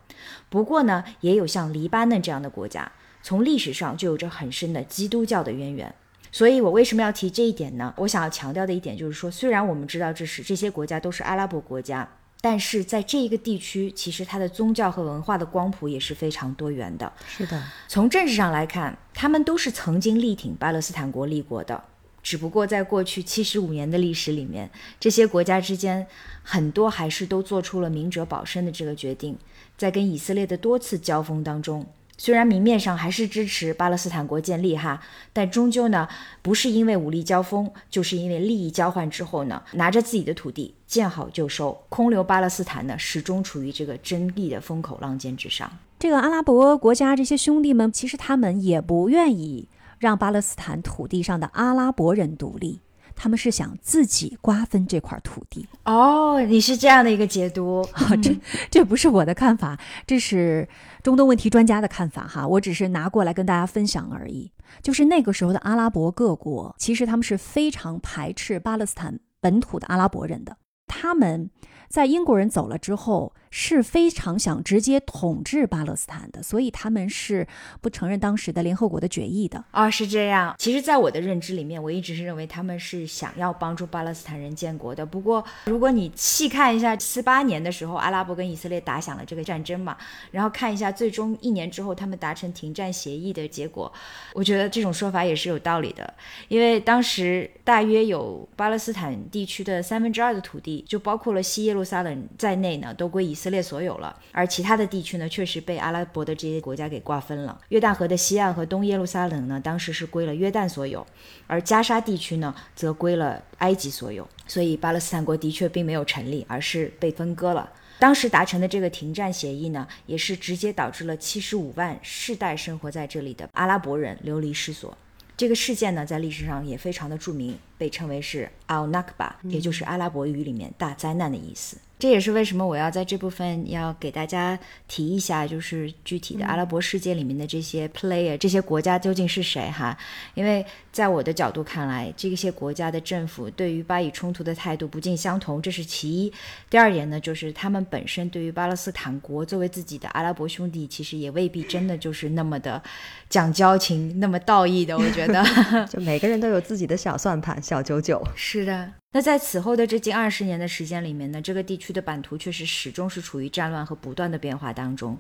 不过呢，也有像黎巴嫩这样的国家，从历史上就有着很深的基督教的渊源。所以我为什么要提这一点呢？我想要强调的一点就是说，虽然我们知道这是这些国家都是阿拉伯国家，但是在这一个地区，其实它的宗教和文化的光谱也是非常多元的。是的，从政治上来看，他们都是曾经力挺巴勒斯坦国立国的。只不过在过去七十五年的历史里面，这些国家之间很多还是都做出了明哲保身的这个决定。在跟以色列的多次交锋当中，虽然明面上还是支持巴勒斯坦国建立哈，但终究呢不是因为武力交锋，就是因为利益交换之后呢，拿着自己的土地见好就收，空留巴勒斯坦呢始终处于这个争议的风口浪尖之上。这个阿拉伯国家这些兄弟们，其实他们也不愿意。让巴勒斯坦土地上的阿拉伯人独立，他们是想自己瓜分这块土地。哦，你是这样的一个解读，这这不是我的看法，这是中东问题专家的看法哈。我只是拿过来跟大家分享而已。就是那个时候的阿拉伯各国，其实他们是非常排斥巴勒斯坦本土的阿拉伯人的，他们。在英国人走了之后，是非常想直接统治巴勒斯坦的，所以他们是不承认当时的联合国的决议的。啊，是这样。其实，在我的认知里面，我一直是认为他们是想要帮助巴勒斯坦人建国的。不过，如果你细看一下四八年的时候，阿拉伯跟以色列打响了这个战争嘛，然后看一下最终一年之后他们达成停战协议的结果，我觉得这种说法也是有道理的。因为当时大约有巴勒斯坦地区的三分之二的土地，就包括了西耶路。撒冷在内呢，都归以色以色列所有了，而其他的地区呢，确实被阿拉伯的这些国家给瓜分了。约旦河的西岸和东耶路撒冷呢，当时是归了约旦所有，而加沙地区呢，则归了埃及所有。所以巴勒斯坦国的确并没有成立，而是被分割了。当时达成的这个停战协议呢，也是直接导致了七十五万世代生活在这里的阿拉伯人流离失所。这个事件呢，在历史上也非常的著名，被称为是 Al Nakba，也就是阿拉伯语里面大灾难的意思。这也是为什么我要在这部分要给大家提一下，就是具体的阿拉伯世界里面的这些 player，这些国家究竟是谁哈？因为在我的角度看来，这些国家的政府对于巴以冲突的态度不尽相同，这是其一。第二点呢，就是他们本身对于巴勒斯坦国作为自己的阿拉伯兄弟，其实也未必真的就是那么的讲交情、那么道义的。我觉得，就每个人都有自己的小算盘、小九九。是的。那在此后的这近二十年的时间里面呢，这个地区的版图确实始终是处于战乱和不断的变化当中。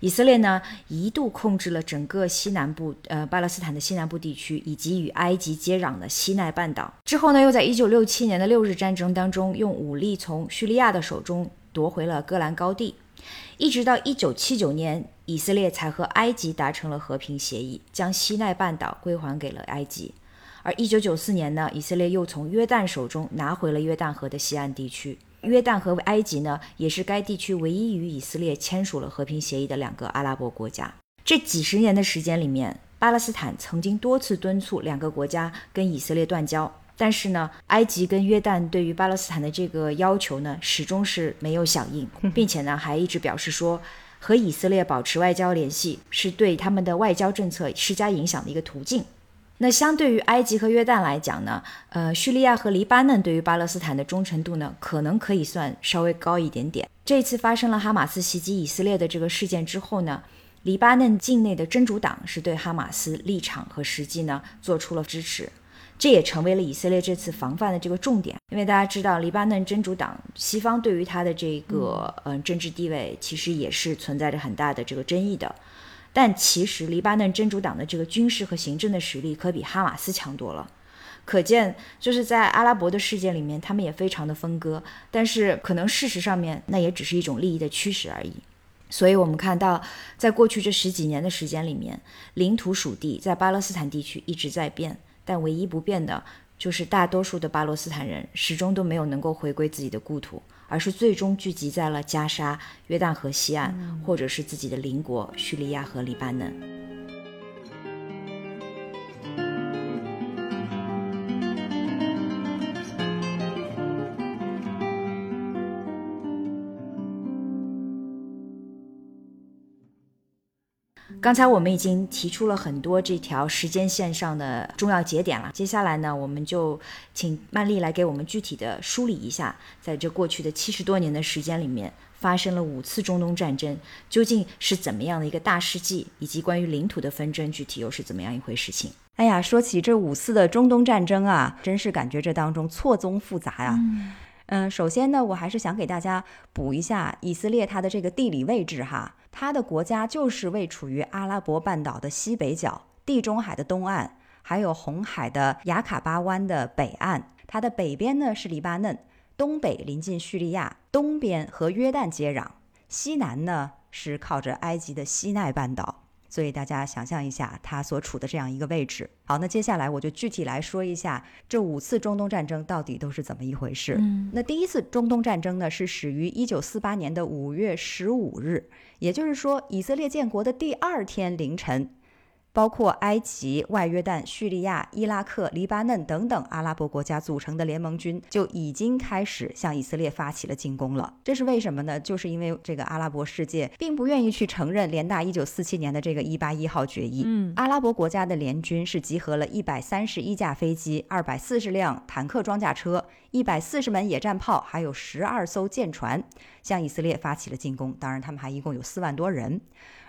以色列呢一度控制了整个西南部，呃，巴勒斯坦的西南部地区以及与埃及接壤的西奈半岛。之后呢，又在一九六七年的六日战争当中，用武力从叙利亚的手中夺回了戈兰高地。一直到一九七九年，以色列才和埃及达成了和平协议，将西奈半岛归还给了埃及。而一九九四年呢，以色列又从约旦手中拿回了约旦河的西岸地区。约旦和埃及呢，也是该地区唯一与以色列签署了和平协议的两个阿拉伯国家。这几十年的时间里面，巴勒斯坦曾经多次敦促两个国家跟以色列断交，但是呢，埃及跟约旦对于巴勒斯坦的这个要求呢，始终是没有响应，并且呢，还一直表示说，和以色列保持外交联系是对他们的外交政策施加影响的一个途径。那相对于埃及和约旦来讲呢，呃，叙利亚和黎巴嫩对于巴勒斯坦的忠诚度呢，可能可以算稍微高一点点。这次发生了哈马斯袭击以色列的这个事件之后呢，黎巴嫩境内的真主党是对哈马斯立场和实际呢做出了支持，这也成为了以色列这次防范的这个重点。因为大家知道，黎巴嫩真主党西方对于他的这个嗯政治地位，其实也是存在着很大的这个争议的。但其实，黎巴嫩真主党的这个军事和行政的实力可比哈马斯强多了。可见就是在阿拉伯的世界里面，他们也非常的分割。但是可能事实上面，那也只是一种利益的驱使而已。所以，我们看到，在过去这十几年的时间里面，领土属地在巴勒斯坦地区一直在变，但唯一不变的就是大多数的巴勒斯坦人始终都没有能够回归自己的故土，而是最终聚集在了加沙、约旦河西岸，或者是自己的邻国叙利亚和黎巴嫩。刚才我们已经提出了很多这条时间线上的重要节点了，接下来呢，我们就请曼丽来给我们具体的梳理一下，在这过去的七十多年的时间里面，发生了五次中东战争，究竟是怎么样的一个大事记，以及关于领土的纷争，具体又是怎么样一回事情？哎呀，说起这五次的中东战争啊，真是感觉这当中错综复杂呀。嗯，首先呢，我还是想给大家补一下以色列它的这个地理位置哈。它的国家就是位处于阿拉伯半岛的西北角、地中海的东岸，还有红海的雅卡巴湾的北岸。它的北边呢是黎巴嫩，东北临近叙利亚，东边和约旦接壤，西南呢是靠着埃及的西奈半岛。所以大家想象一下它所处的这样一个位置。好，那接下来我就具体来说一下这五次中东战争到底都是怎么一回事。嗯，那第一次中东战争呢是始于一九四八年的五月十五日，也就是说以色列建国的第二天凌晨。包括埃及、外约旦、叙利亚、伊拉克、黎巴嫩等等阿拉伯国家组成的联盟军就已经开始向以色列发起了进攻了。这是为什么呢？就是因为这个阿拉伯世界并不愿意去承认联大一九四七年的这个一八一号决议。嗯，阿拉伯国家的联军是集合了一百三十一架飞机、二百四十辆坦克装甲车、一百四十门野战炮，还有十二艘舰船，向以色列发起了进攻。当然，他们还一共有四万多人。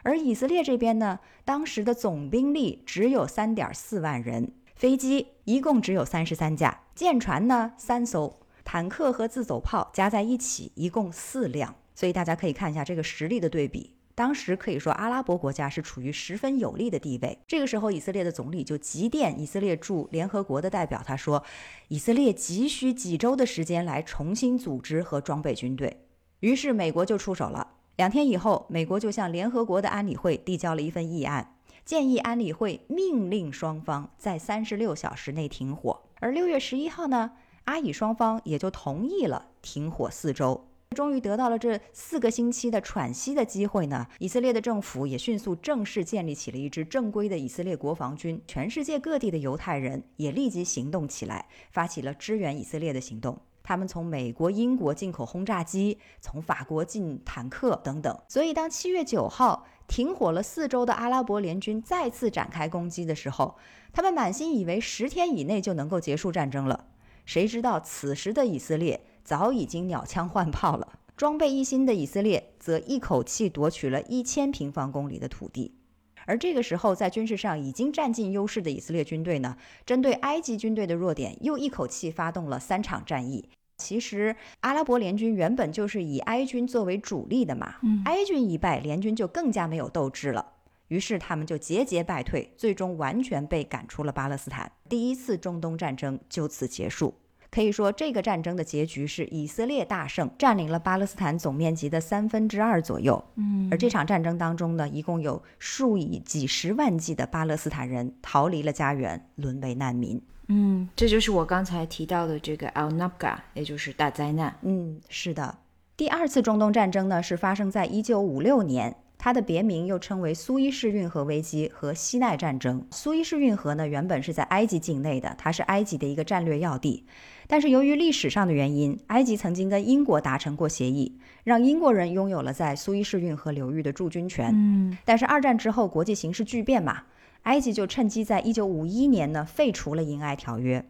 而以色列这边呢，当时的总兵力只有三点四万人，飞机一共只有三十三架，舰船呢三艘，坦克和自走炮加在一起一共四辆。所以大家可以看一下这个实力的对比。当时可以说阿拉伯国家是处于十分有利的地位。这个时候，以色列的总理就急电以色列驻联合国的代表，他说，以色列急需几周的时间来重新组织和装备军队。于是美国就出手了。两天以后，美国就向联合国的安理会递交了一份议案，建议安理会命令双方在三十六小时内停火。而六月十一号呢，阿以双方也就同意了停火四周。终于得到了这四个星期的喘息的机会呢，以色列的政府也迅速正式建立起了一支正规的以色列国防军。全世界各地的犹太人也立即行动起来，发起了支援以色列的行动。他们从美国、英国进口轰炸机，从法国进坦克等等。所以，当七月九号停火了四周的阿拉伯联军再次展开攻击的时候，他们满心以为十天以内就能够结束战争了。谁知道，此时的以色列早已经鸟枪换炮了。装备一新的以色列则一口气夺取了一千平方公里的土地。而这个时候，在军事上已经占尽优势的以色列军队呢，针对埃及军队的弱点，又一口气发动了三场战役。其实，阿拉伯联军原本就是以埃军作为主力的嘛。埃军一败，联军就更加没有斗志了，于是他们就节节败退，最终完全被赶出了巴勒斯坦。第一次中东战争就此结束。可以说，这个战争的结局是以色列大胜，占领了巴勒斯坦总面积的三分之二左右。嗯，而这场战争当中呢，一共有数以几十万计的巴勒斯坦人逃离了家园，沦为难民。嗯，这就是我刚才提到的这个 Al Nabga，也就是大灾难。嗯，是的。第二次中东战争呢，是发生在一九五六年。它的别名又称为苏伊士运河危机和西奈战争。苏伊士运河呢，原本是在埃及境内的，它是埃及的一个战略要地。但是由于历史上的原因，埃及曾经跟英国达成过协议，让英国人拥有了在苏伊士运河流域的驻军权。嗯，但是二战之后，国际形势巨变嘛，埃及就趁机在一九五一年呢废除了英埃条约。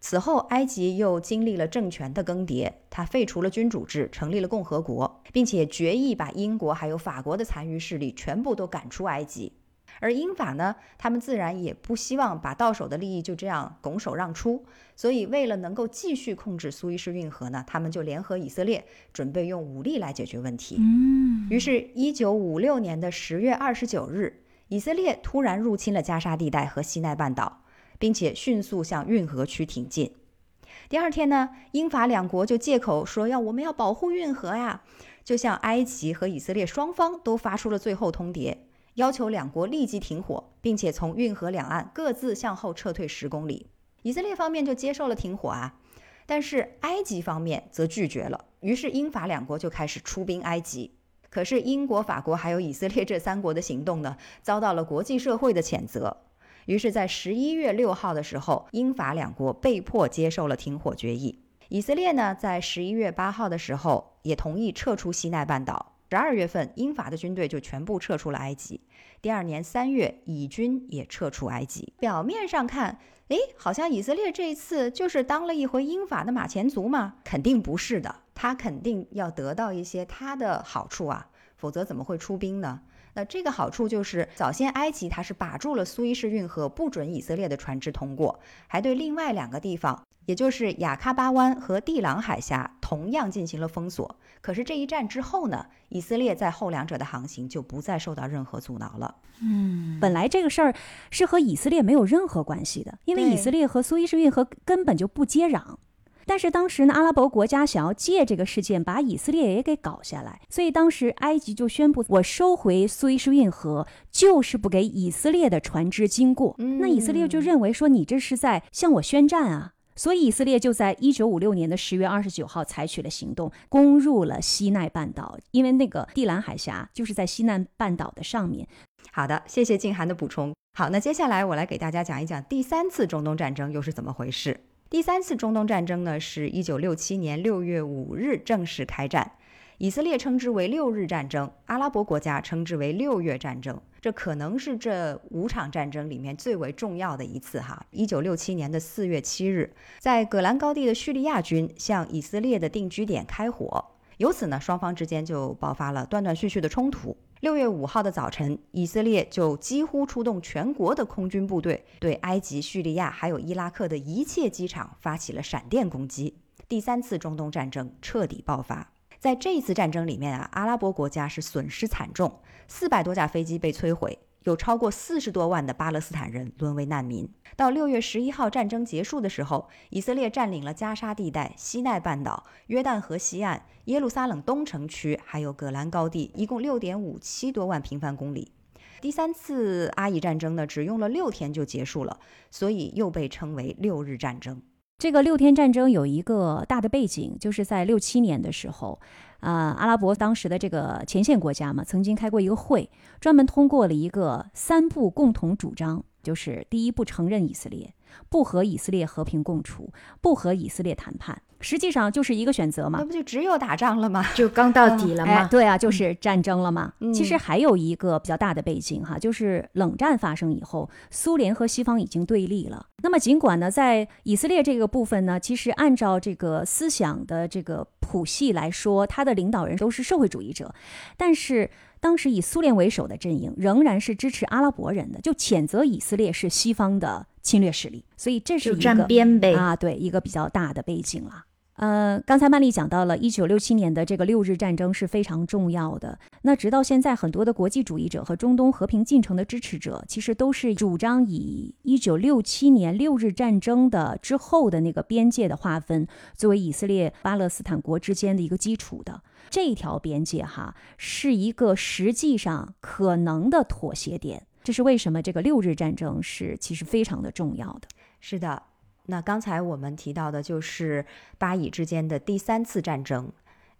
此后，埃及又经历了政权的更迭，他废除了君主制，成立了共和国，并且决议把英国还有法国的残余势力全部都赶出埃及。而英法呢，他们自然也不希望把到手的利益就这样拱手让出，所以为了能够继续控制苏伊士运河呢，他们就联合以色列，准备用武力来解决问题。嗯，于是，一九五六年的十月二十九日，以色列突然入侵了加沙地带和西奈半岛。并且迅速向运河区挺进。第二天呢，英法两国就借口说要我们要保护运河呀，就向埃及和以色列双方都发出了最后通牒，要求两国立即停火，并且从运河两岸各自向后撤退十公里。以色列方面就接受了停火啊，但是埃及方面则拒绝了。于是英法两国就开始出兵埃及。可是英国、法国还有以色列这三国的行动呢，遭到了国际社会的谴责。于是，在十一月六号的时候，英法两国被迫接受了停火决议。以色列呢，在十一月八号的时候也同意撤出西奈半岛。十二月份，英法的军队就全部撤出了埃及。第二年三月，以军也撤出埃及。表面上看，诶，好像以色列这一次就是当了一回英法的马前卒吗？肯定不是的，他肯定要得到一些他的好处啊，否则怎么会出兵呢？那这个好处就是，早先埃及它是把住了苏伊士运河，不准以色列的船只通过，还对另外两个地方，也就是雅喀巴湾和地朗海峡，同样进行了封锁。可是这一战之后呢，以色列在后两者的航行就不再受到任何阻挠了。嗯，本来这个事儿是和以色列没有任何关系的，因为以色列和苏伊士运河根本就不接壤。但是当时呢，阿拉伯国家想要借这个事件把以色列也给搞下来，所以当时埃及就宣布，我收回苏伊士运河，就是不给以色列的船只经过。那以色列就认为说，你这是在向我宣战啊，所以以色列就在一九五六年的十月二十九号采取了行动，攻入了西奈半岛，因为那个地兰海峡就是在西奈半岛的上面。好的，谢谢静涵的补充。好，那接下来我来给大家讲一讲第三次中东战争又是怎么回事。第三次中东战争呢，是一九六七年六月五日正式开战，以色列称之为六日战争，阿拉伯国家称之为六月战争。这可能是这五场战争里面最为重要的一次哈。一九六七年的四月七日，在戈兰高地的叙利亚军向以色列的定居点开火，由此呢，双方之间就爆发了断断续续的冲突。六月五号的早晨，以色列就几乎出动全国的空军部队，对埃及、叙利亚还有伊拉克的一切机场发起了闪电攻击。第三次中东战争彻底爆发。在这一次战争里面啊，阿拉伯国家是损失惨重，四百多架飞机被摧毁。有超过四十多万的巴勒斯坦人沦为难民。到六月十一号战争结束的时候，以色列占领了加沙地带、西奈半岛、约旦河西岸、耶路撒冷东城区，还有戈兰高地，一共六点五七多万平方公里。第三次阿以战争呢，只用了六天就结束了，所以又被称为六日战争。这个六天战争有一个大的背景，就是在六七年的时候。啊，阿拉伯当时的这个前线国家嘛，曾经开过一个会，专门通过了一个三不共同主张，就是第一，不承认以色列，不和以色列和平共处，不和以色列谈判。实际上就是一个选择嘛，那不就只有打仗了吗？就刚到底了吗？对啊，就是战争了嘛。其实还有一个比较大的背景哈，就是冷战发生以后，苏联和西方已经对立了。那么尽管呢，在以色列这个部分呢，其实按照这个思想的这个谱系来说，他的领导人都是社会主义者，但是当时以苏联为首的阵营仍然是支持阿拉伯人的，就谴责以色列是西方的侵略势力。所以这是一个啊，对一个比较大的背景了。呃，刚才曼丽讲到了一九六七年的这个六日战争是非常重要的。那直到现在，很多的国际主义者和中东和平进程的支持者，其实都是主张以一九六七年六日战争的之后的那个边界的划分，作为以色列巴勒斯坦国之间的一个基础的这一条边界哈，是一个实际上可能的妥协点。这是为什么这个六日战争是其实非常的重要的。是的。那刚才我们提到的就是巴以之间的第三次战争。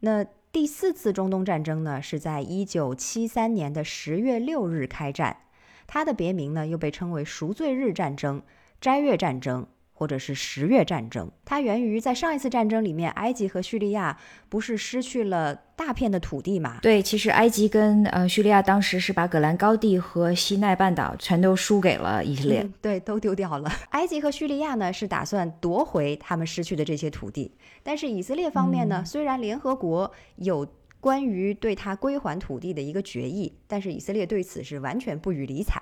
那第四次中东战争呢，是在一九七三年的十月六日开战，它的别名呢又被称为赎罪日战争、斋月战争。或者是十月战争，它源于在上一次战争里面，埃及和叙利亚不是失去了大片的土地嘛？对，其实埃及跟呃叙利亚当时是把戈兰高地和西奈半岛全都输给了以色列，对，都丢掉了。埃及和叙利亚呢是打算夺回他们失去的这些土地，但是以色列方面呢，虽然联合国有关于对他归还土地的一个决议，但是以色列对此是完全不予理睬。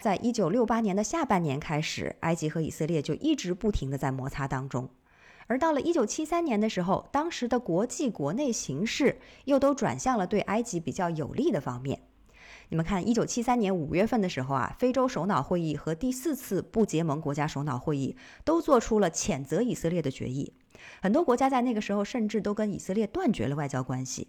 在一九六八年的下半年开始，埃及和以色列就一直不停的在摩擦当中。而到了一九七三年的时候，当时的国际国内形势又都转向了对埃及比较有利的方面。你们看，一九七三年五月份的时候啊，非洲首脑会议和第四次不结盟国家首脑会议都做出了谴责以色列的决议。很多国家在那个时候甚至都跟以色列断绝了外交关系。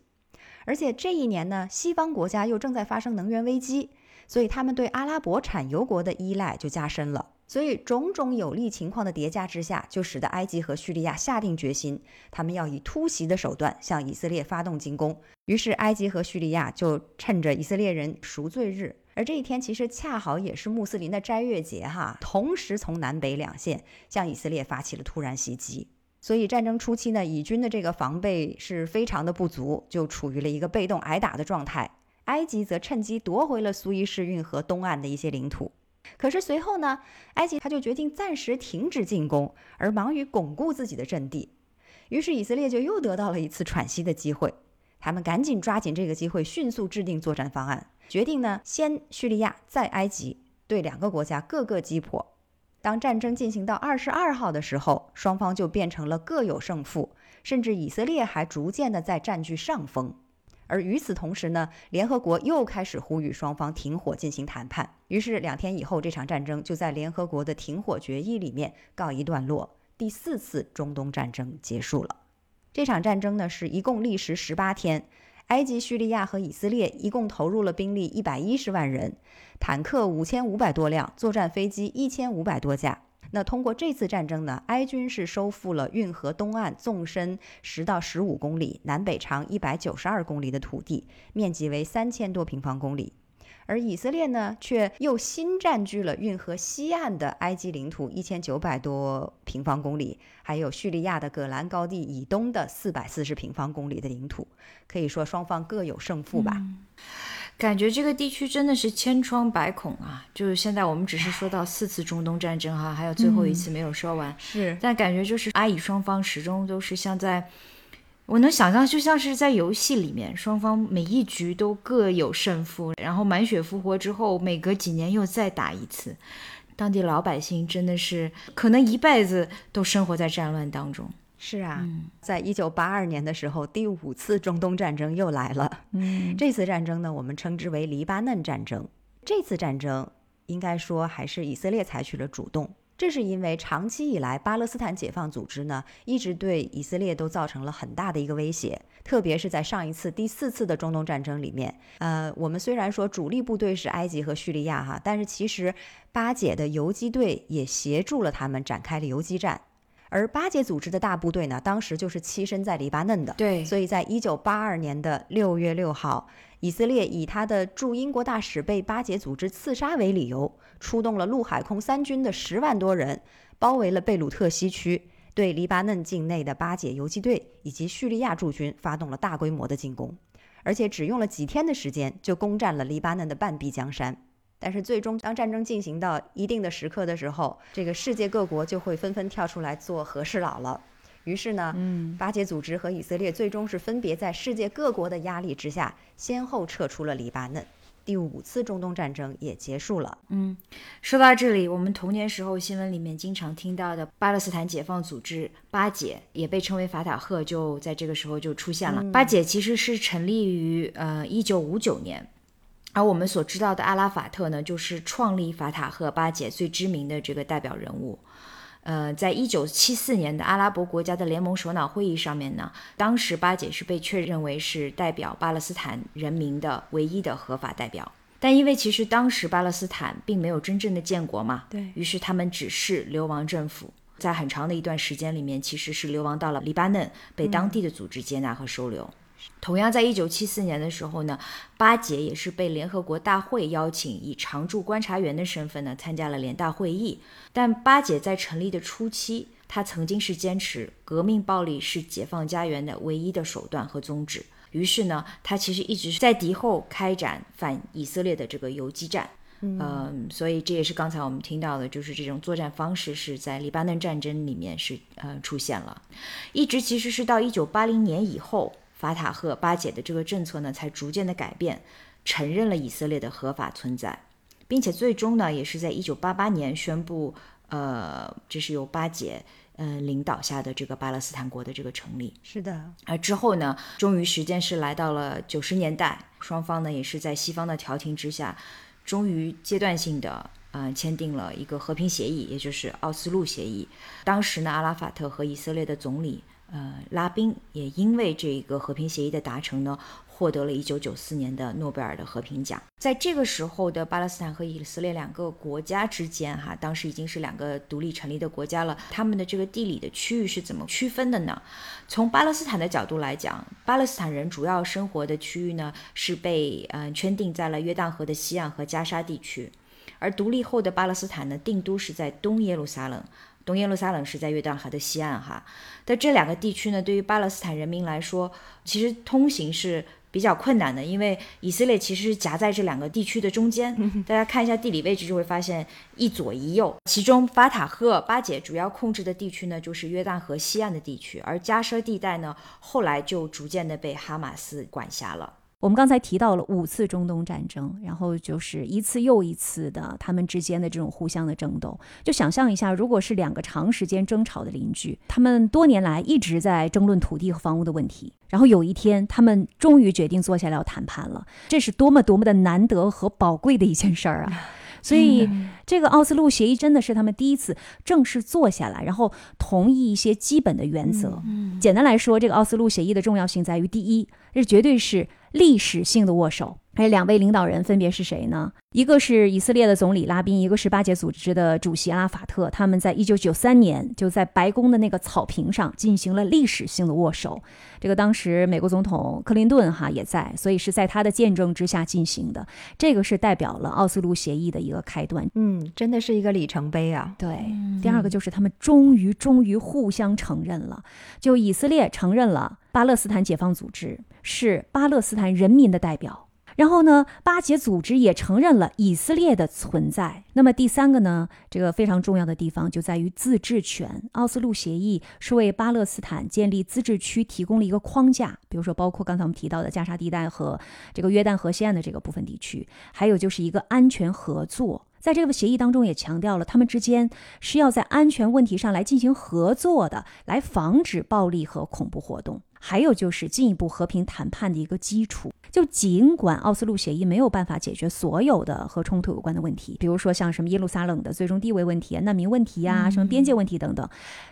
而且这一年呢，西方国家又正在发生能源危机，所以他们对阿拉伯产油国的依赖就加深了。所以种种有利情况的叠加之下，就使得埃及和叙利亚下定决心，他们要以突袭的手段向以色列发动进攻。于是，埃及和叙利亚就趁着以色列人赎罪日，而这一天其实恰好也是穆斯林的斋月节，哈，同时从南北两线向以色列发起了突然袭击。所以战争初期呢，以军的这个防备是非常的不足，就处于了一个被动挨打的状态。埃及则趁机夺回了苏伊士运河东岸的一些领土。可是随后呢，埃及他就决定暂时停止进攻，而忙于巩固自己的阵地。于是以色列就又得到了一次喘息的机会，他们赶紧抓紧这个机会，迅速制定作战方案，决定呢先叙利亚再埃及，对两个国家各个击破。当战争进行到二十二号的时候，双方就变成了各有胜负，甚至以色列还逐渐的在占据上风。而与此同时呢，联合国又开始呼吁双方停火进行谈判。于是两天以后，这场战争就在联合国的停火决议里面告一段落，第四次中东战争结束了。这场战争呢是一共历时十八天，埃及、叙利亚和以色列一共投入了兵力一百一十万人，坦克五千五百多辆，作战飞机一千五百多架。那通过这次战争呢，埃军是收复了运河东岸纵深十到十五公里、南北长一百九十二公里的土地，面积为三千多平方公里。而以色列呢，却又新占据了运河西岸的埃及领土一千九百多平方公里，还有叙利亚的戈兰高地以东的四百四十平方公里的领土。可以说双方各有胜负吧。感觉这个地区真的是千疮百孔啊！就是现在我们只是说到四次中东战争哈，还有最后一次没有说完。是，但感觉就是阿以双方始终都是像在，我能想象就像是在游戏里面，双方每一局都各有胜负，然后满血复活之后，每隔几年又再打一次。当地老百姓真的是可能一辈子都生活在战乱当中。是啊，在一九八二年的时候，第五次中东战争又来了。嗯，这次战争呢，我们称之为黎巴嫩战争。这次战争应该说还是以色列采取了主动，这是因为长期以来巴勒斯坦解放组织呢一直对以色列都造成了很大的一个威胁，特别是在上一次第四次的中东战争里面。呃，我们虽然说主力部队是埃及和叙利亚哈，但是其实巴解的游击队也协助了他们展开了游击战。而巴解组织的大部队呢，当时就是栖身在黎巴嫩的。对，所以在一九八二年的六月六号，以色列以他的驻英国大使被巴解组织刺杀为理由，出动了陆海空三军的十万多人，包围了贝鲁特西区，对黎巴嫩境内的巴解游击队以及叙利亚驻军发动了大规模的进攻，而且只用了几天的时间就攻占了黎巴嫩的半壁江山。但是最终，当战争进行到一定的时刻的时候，这个世界各国就会纷纷跳出来做和事佬了。于是呢，嗯，巴解组织和以色列最终是分别在世界各国的压力之下，先后撤出了黎巴嫩。第五次中东战争也结束了。嗯，说到这里，我们童年时候新闻里面经常听到的巴勒斯坦解放组织巴解，也被称为法塔赫，就在这个时候就出现了。巴解其实是成立于呃一九五九年。而我们所知道的阿拉法特呢，就是创立法塔赫巴解最知名的这个代表人物。呃，在一九七四年的阿拉伯国家的联盟首脑会议上面呢，当时巴解是被确认为是代表巴勒斯坦人民的唯一的合法代表。但因为其实当时巴勒斯坦并没有真正的建国嘛，对于是他们只是流亡政府，在很长的一段时间里面，其实是流亡到了黎巴嫩，被当地的组织接纳和收留。同样，在一九七四年的时候呢，巴解也是被联合国大会邀请，以常驻观察员的身份呢参加了联大会议。但巴解在成立的初期，他曾经是坚持革命暴力是解放家园的唯一的手段和宗旨。于是呢，他其实一直是在敌后开展反以色列的这个游击战。嗯，所以这也是刚才我们听到的，就是这种作战方式是在黎巴嫩战争里面是呃出现了，一直其实是到一九八零年以后。法塔赫巴解的这个政策呢，才逐渐的改变，承认了以色列的合法存在，并且最终呢，也是在一九八八年宣布，呃，这是由巴解呃领导下的这个巴勒斯坦国的这个成立。是的，而之后呢，终于时间是来到了九十年代，双方呢也是在西方的调停之下，终于阶段性的呃签订了一个和平协议，也就是奥斯陆协议。当时呢，阿拉法特和以色列的总理呃拉宾也因为这个和平协议的达成呢。获得了一九九四年的诺贝尔的和平奖。在这个时候的巴勒斯坦和以色列两个国家之间，哈，当时已经是两个独立成立的国家了。他们的这个地理的区域是怎么区分的呢？从巴勒斯坦的角度来讲，巴勒斯坦人主要生活的区域呢是被嗯圈定在了约旦河的西岸和加沙地区，而独立后的巴勒斯坦呢定都是在东耶路撒冷。东耶路撒冷是在约旦河的西岸，哈。但这两个地区呢，对于巴勒斯坦人民来说，其实通行是比较困难的，因为以色列其实是夹在这两个地区的中间。大家看一下地理位置，就会发现一左一右。其中法塔赫、巴解主要控制的地区呢，就是约旦河西岸的地区，而加沙地带呢，后来就逐渐的被哈马斯管辖了。我们刚才提到了五次中东战争，然后就是一次又一次的他们之间的这种互相的争斗。就想象一下，如果是两个长时间争吵的邻居，他们多年来一直在争论土地和房屋的问题，然后有一天他们终于决定坐下来要谈判了，这是多么多么的难得和宝贵的一件事儿啊！所以，这个奥斯陆协议真的是他们第一次正式坐下来，然后同意一些基本的原则。简单来说，这个奥斯陆协议的重要性在于：第一，这绝对是。历史性的握手，哎，两位领导人分别是谁呢？一个是以色列的总理拉宾，一个是巴解组织的主席阿拉法特。他们在一九九三年就在白宫的那个草坪上进行了历史性的握手。这个当时美国总统克林顿哈也在，所以是在他的见证之下进行的。这个是代表了奥斯陆协议的一个开端。嗯，真的是一个里程碑啊。对，第二个就是他们终于终于互相承认了，就以色列承认了巴勒斯坦解放组织是巴勒斯坦人民的代表。然后呢，巴解组织也承认了以色列的存在。那么第三个呢，这个非常重要的地方就在于自治权。奥斯陆协议是为巴勒斯坦建立自治区提供了一个框架，比如说包括刚才我们提到的加沙地带和这个约旦河西岸的这个部分地区，还有就是一个安全合作。在这个协议当中也强调了，他们之间是要在安全问题上来进行合作的，来防止暴力和恐怖活动。还有就是进一步和平谈判的一个基础。就尽管奥斯陆协议没有办法解决所有的和冲突有关的问题，比如说像什么耶路撒冷的最终地位问题、难民问题呀、什么边界问题等等，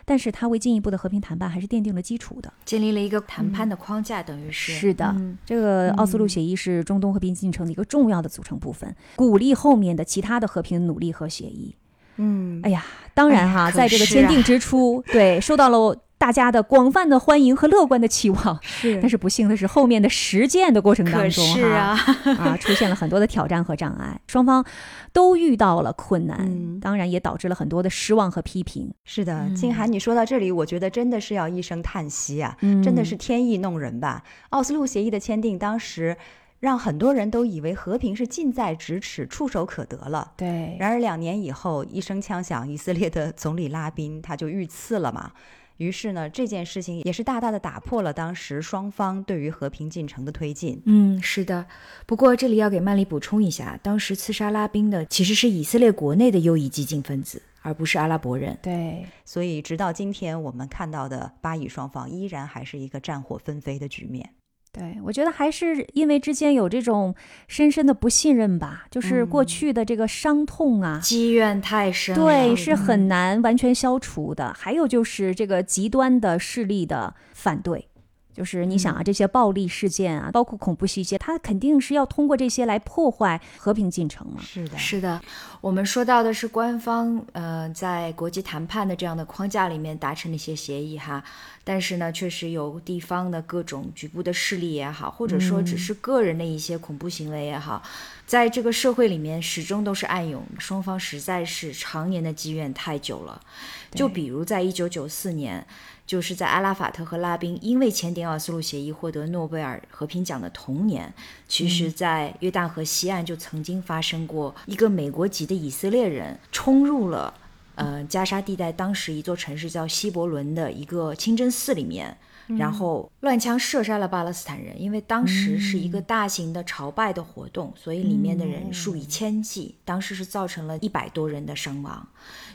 但是它为进一步的和平谈判还是奠定了基础的，建立了一个谈判的框架，等于是是的。这个奥斯陆协议是中东和平进程的一个重要的组成部分，鼓励后面的其他的和平努力和协议。嗯，哎呀，当然哈，在这个签订之初，对，受到了。大家的广泛的欢迎和乐观的期望，是，但是不幸的是，后面的实践的过程当中，是啊，啊，出现了很多的挑战和障碍，双方都遇到了困难，当然也导致了很多的失望和批评。是的，静涵，你说到这里，我觉得真的是要一声叹息啊，真的是天意弄人吧。奥斯陆协议的签订，当时让很多人都以为和平是近在咫尺、触手可得了。对，然而两年以后，一声枪响，以色列的总理拉宾他就遇刺了嘛。于是呢，这件事情也是大大的打破了当时双方对于和平进程的推进。嗯，是的。不过这里要给曼丽补充一下，当时刺杀拉宾的其实是以色列国内的右翼激进分子，而不是阿拉伯人。对，所以直到今天，我们看到的巴以双方依然还是一个战火纷飞的局面。对，我觉得还是因为之间有这种深深的不信任吧，就是过去的这个伤痛啊，积怨太深，对，是很难完全消除的。还有就是这个极端的势力的反对。就是你想啊，这些暴力事件啊，包括恐怖袭击，它肯定是要通过这些来破坏和平进程嘛。是的，是的。我们说到的是官方，呃，在国际谈判的这样的框架里面达成的一些协议哈，但是呢，确实有地方的各种局部的势力也好，或者说只是个人的一些恐怖行为也好，在这个社会里面始终都是暗涌，双方实在是常年的积怨太久了。就比如在一九九四年。就是在阿拉法特和拉宾因为签订奥斯陆协议获得诺贝尔和平奖的同年，其实，在约旦河西岸就曾经发生过一个美国籍的以色列人冲入了。呃加沙地带当时一座城市叫希伯伦的一个清真寺里面。然后乱枪射杀了巴勒斯坦人，因为当时是一个大型的朝拜的活动，所以里面的人数以千计，当时是造成了一百多人的伤亡。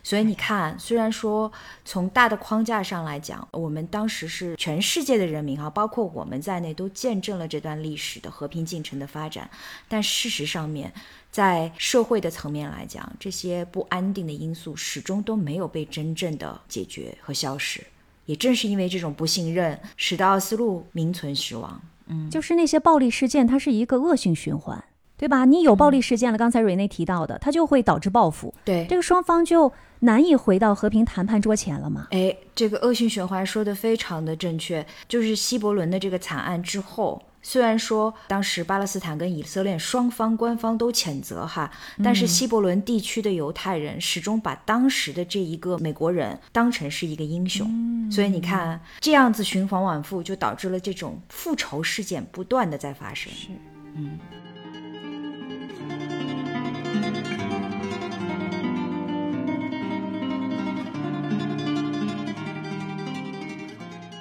所以你看，虽然说从大的框架上来讲，我们当时是全世界的人民哈，包括我们在内，都见证了这段历史的和平进程的发展。但事实上面，在社会的层面来讲，这些不安定的因素始终都没有被真正的解决和消失。也正是因为这种不信任，使得奥斯陆名存实亡。嗯，就是那些暴力事件，它是一个恶性循环，对吧？你有暴力事件了，刚才瑞内提到的，它就会导致报复。对，这个双方就难以回到和平谈判桌前了嘛？哎，这个恶性循环说的非常的正确，就是希伯伦的这个惨案之后。虽然说当时巴勒斯坦跟以色列双方官方都谴责哈，但是希伯伦地区的犹太人始终把当时的这一个美国人当成是一个英雄，所以你看这样子循环往复，就导致了这种复仇事件不断的在发生。是，嗯。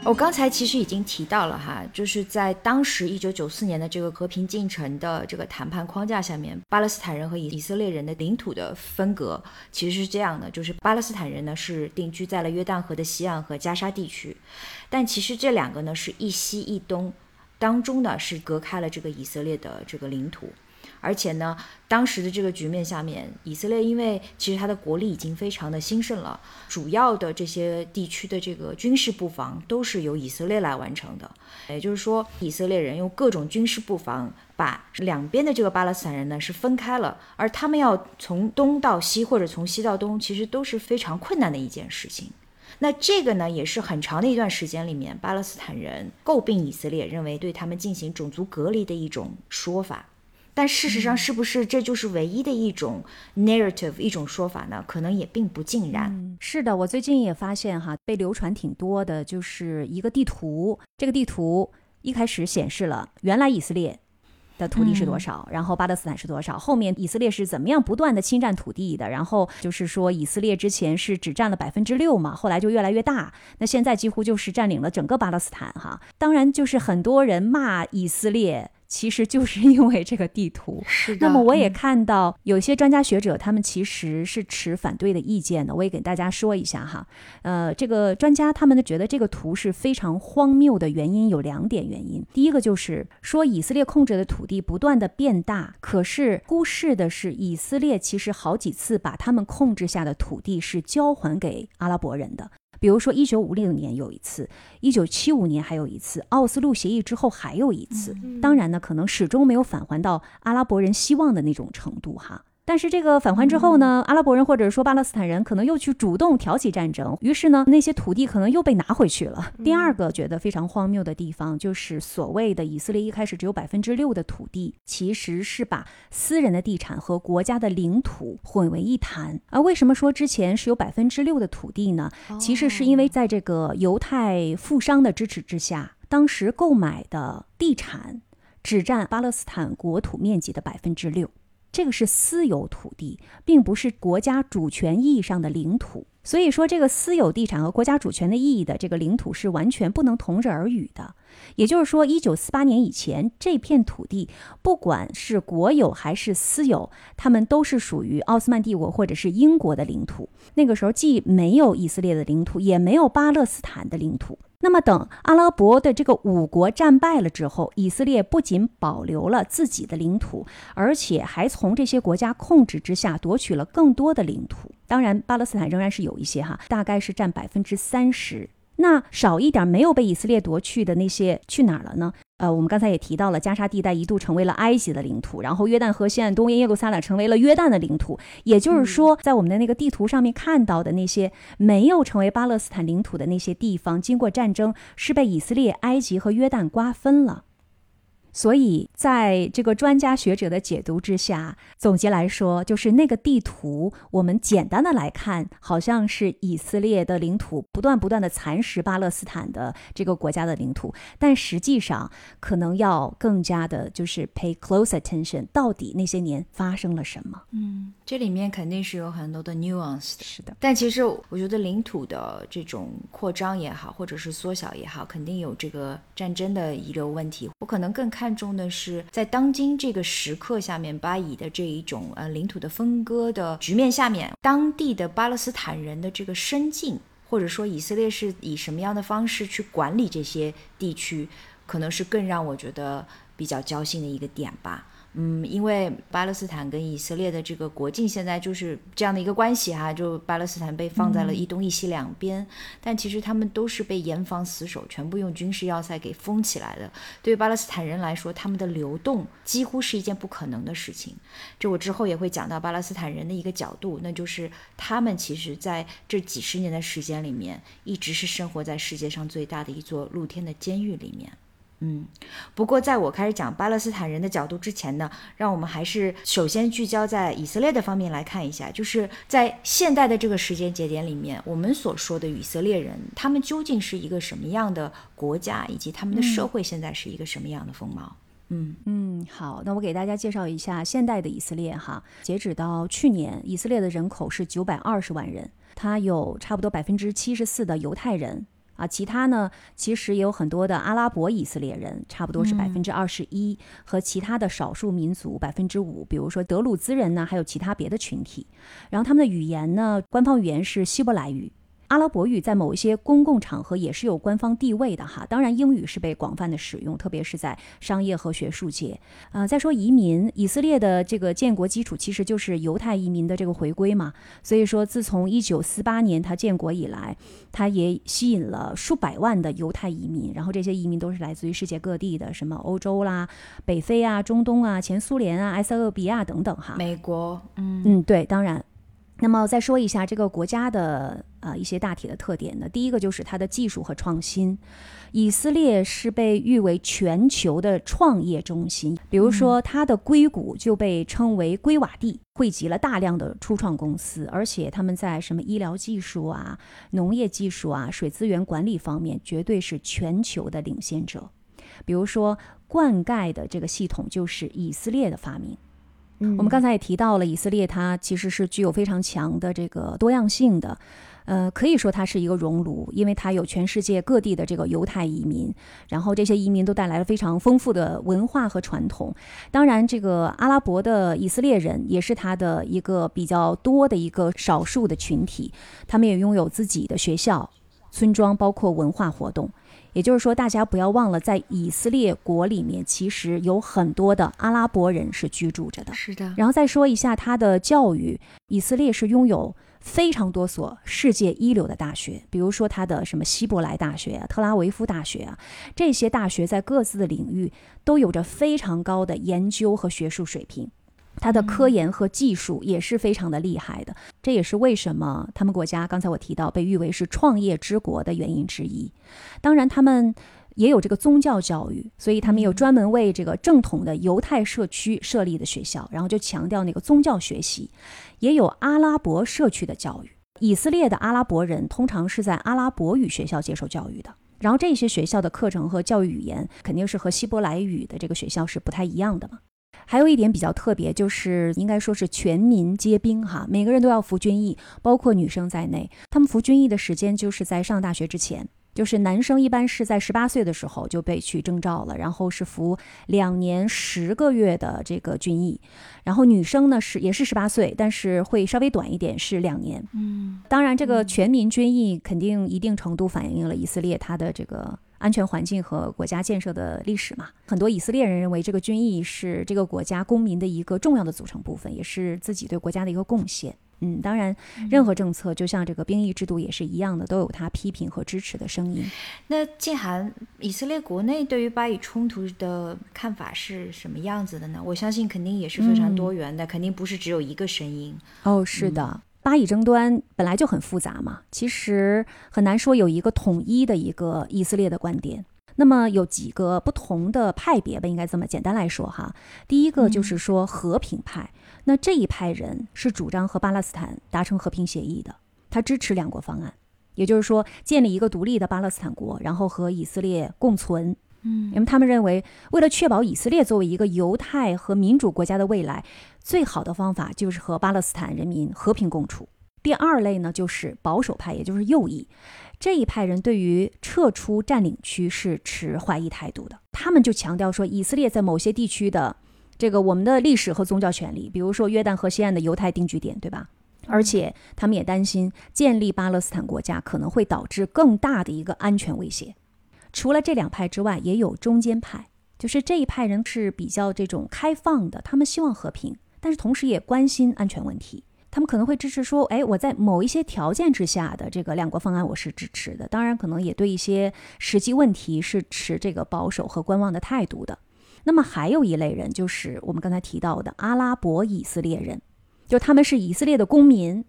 我刚才其实已经提到了哈，就是在当时一九九四年的这个和平进程的这个谈判框架下面，巴勒斯坦人和以以色列人的领土的分隔其实是这样的，就是巴勒斯坦人呢是定居在了约旦河的西岸和加沙地区，但其实这两个呢是一西一东，当中呢是隔开了这个以色列的这个领土。而且呢，当时的这个局面下面，以色列因为其实它的国力已经非常的兴盛了，主要的这些地区的这个军事布防都是由以色列来完成的。也就是说，以色列人用各种军事布防把两边的这个巴勒斯坦人呢是分开了，而他们要从东到西或者从西到东，其实都是非常困难的一件事情。那这个呢，也是很长的一段时间里面，巴勒斯坦人诟病以色列，认为对他们进行种族隔离的一种说法。但事实上，是不是这就是唯一的一种 narrative 一种说法呢？可能也并不尽然。是的，我最近也发现哈，被流传挺多的，就是一个地图。这个地图一开始显示了原来以色列的土地是多少，然后巴勒斯坦是多少。后面以色列是怎么样不断的侵占土地的？然后就是说，以色列之前是只占了百分之六嘛，后来就越来越大。那现在几乎就是占领了整个巴勒斯坦哈。当然，就是很多人骂以色列。其实就是因为这个地图。是的。那么我也看到有些专家学者，他们其实是持反对的意见的。我也给大家说一下哈。呃，这个专家他们呢觉得这个图是非常荒谬的原因有两点原因。第一个就是说以色列控制的土地不断的变大，可是忽视的是以色列其实好几次把他们控制下的土地是交还给阿拉伯人的。比如说，一九五六年有一次，一九七五年还有一次，奥斯陆协议之后还有一次。当然呢，可能始终没有返还到阿拉伯人希望的那种程度哈。但是这个返还之后呢，阿拉伯人或者说巴勒斯坦人可能又去主动挑起战争，于是呢，那些土地可能又被拿回去了。第二个觉得非常荒谬的地方，就是所谓的以色列一开始只有百分之六的土地，其实是把私人的地产和国家的领土混为一谈。而为什么说之前是有百分之六的土地呢？其实是因为在这个犹太富商的支持之下，当时购买的地产只占巴勒斯坦国土面积的百分之六。这个是私有土地，并不是国家主权意义上的领土。所以说，这个私有地产和国家主权的意义的这个领土是完全不能同日而语的。也就是说，一九四八年以前，这片土地不管是国有还是私有，他们都是属于奥斯曼帝国或者是英国的领土。那个时候，既没有以色列的领土，也没有巴勒斯坦的领土。那么，等阿拉伯的这个五国战败了之后，以色列不仅保留了自己的领土，而且还从这些国家控制之下夺取了更多的领土。当然，巴勒斯坦仍然是有一些哈，大概是占百分之三十。那少一点没有被以色列夺去的那些去哪儿了呢？呃，我们刚才也提到了，加沙地带一度成为了埃及的领土，然后约旦河西岸东耶路撒冷成为了约旦的领土。也就是说，在我们的那个地图上面看到的那些没有成为巴勒斯坦领土的那些地方，经过战争是被以色列、埃及和约旦瓜分了。所以，在这个专家学者的解读之下，总结来说，就是那个地图，我们简单的来看，好像是以色列的领土不断不断的蚕食巴勒斯坦的这个国家的领土，但实际上可能要更加的，就是 pay close attention，到底那些年发生了什么？嗯，这里面肯定是有很多的 nuance 是的，但其实我觉得领土的这种扩张也好，或者是缩小也好，肯定有这个战争的遗留问题。我可能更看看重的是，在当今这个时刻下面，巴以的这一种呃领土的分割的局面下面，当地的巴勒斯坦人的这个生境，或者说以色列是以什么样的方式去管理这些地区，可能是更让我觉得比较焦心的一个点吧。嗯，因为巴勒斯坦跟以色列的这个国境现在就是这样的一个关系哈，就巴勒斯坦被放在了一东一西两边，但其实他们都是被严防死守，全部用军事要塞给封起来的。对于巴勒斯坦人来说，他们的流动几乎是一件不可能的事情。这我之后也会讲到巴勒斯坦人的一个角度，那就是他们其实在这几十年的时间里面，一直是生活在世界上最大的一座露天的监狱里面。嗯，不过在我开始讲巴勒斯坦人的角度之前呢，让我们还是首先聚焦在以色列的方面来看一下，就是在现代的这个时间节点里面，我们所说的以色列人，他们究竟是一个什么样的国家，以及他们的社会现在是一个什么样的风貌？嗯嗯，好，那我给大家介绍一下现代的以色列哈。截止到去年，以色列的人口是九百二十万人，它有差不多百分之七十四的犹太人。啊，其他呢，其实也有很多的阿拉伯以色列人，差不多是百分之二十一，和其他的少数民族百分之五，比如说德鲁兹人呢，还有其他别的群体。然后他们的语言呢，官方语言是希伯来语。阿拉伯语在某一些公共场合也是有官方地位的哈，当然英语是被广泛的使用，特别是在商业和学术界。呃，再说移民，以色列的这个建国基础其实就是犹太移民的这个回归嘛，所以说自从一九四八年它建国以来，它也吸引了数百万的犹太移民，然后这些移民都是来自于世界各地的，什么欧洲啦、北非啊、中东啊、前苏联啊、埃塞俄比亚等等哈。美国，嗯嗯，对，当然。那么再说一下这个国家的呃一些大体的特点呢，第一个就是它的技术和创新。以色列是被誉为全球的创业中心，比如说它的硅谷就被称为硅瓦地，汇集了大量的初创公司，而且他们在什么医疗技术啊、农业技术啊、水资源管理方面绝对是全球的领先者。比如说灌溉的这个系统就是以色列的发明。我们刚才也提到了，以色列它其实是具有非常强的这个多样性的，呃，可以说它是一个熔炉，因为它有全世界各地的这个犹太移民，然后这些移民都带来了非常丰富的文化和传统。当然，这个阿拉伯的以色列人也是它的一个比较多的一个少数的群体，他们也拥有自己的学校、村庄，包括文化活动。也就是说，大家不要忘了，在以色列国里面，其实有很多的阿拉伯人是居住着的。是的。然后再说一下它的教育，以色列是拥有非常多所世界一流的大学，比如说它的什么希伯来大学啊、特拉维夫大学啊，这些大学在各自的领域都有着非常高的研究和学术水平。它的科研和技术也是非常的厉害的，这也是为什么他们国家刚才我提到被誉为是创业之国的原因之一。当然，他们也有这个宗教教育，所以他们有专门为这个正统的犹太社区设立的学校，然后就强调那个宗教学习，也有阿拉伯社区的教育。以色列的阿拉伯人通常是在阿拉伯语学校接受教育的，然后这些学校的课程和教育语言肯定是和希伯来语的这个学校是不太一样的嘛。还有一点比较特别，就是应该说是全民皆兵哈，每个人都要服军役，包括女生在内。他们服军役的时间就是在上大学之前，就是男生一般是在十八岁的时候就被去征召了，然后是服两年十个月的这个军役，然后女生呢是也是十八岁，但是会稍微短一点，是两年。嗯，当然这个全民军役肯定一定程度反映了以色列它的这个。安全环境和国家建设的历史嘛，很多以色列人认为这个军役是这个国家公民的一个重要的组成部分，也是自己对国家的一个贡献。嗯，当然，任何政策就像这个兵役制度也是一样的，都有他批评和支持的声音。那静涵，以色列国内对于巴以冲突的看法是什么样子的呢？我相信肯定也是非常多元的，肯定不是只有一个声音。哦，是的。巴以争端本来就很复杂嘛，其实很难说有一个统一的一个以色列的观点。那么有几个不同的派别吧，应该这么简单来说哈。第一个就是说和平派，那这一派人是主张和巴勒斯坦达成和平协议的，他支持两国方案，也就是说建立一个独立的巴勒斯坦国，然后和以色列共存。嗯，因为他们认为，为了确保以色列作为一个犹太和民主国家的未来，最好的方法就是和巴勒斯坦人民和平共处。第二类呢，就是保守派，也就是右翼。这一派人对于撤出占领区是持怀疑态度的。他们就强调说，以色列在某些地区的这个我们的历史和宗教权利，比如说约旦河西岸的犹太定居点，对吧？而且他们也担心建立巴勒斯坦国家可能会导致更大的一个安全威胁。除了这两派之外，也有中间派，就是这一派人是比较这种开放的，他们希望和平，但是同时也关心安全问题。他们可能会支持说，哎，我在某一些条件之下的这个两国方案我是支持的。当然，可能也对一些实际问题是持这个保守和观望的态度的。那么还有一类人，就是我们刚才提到的阿拉伯以色列人，就他们是以色列的公民。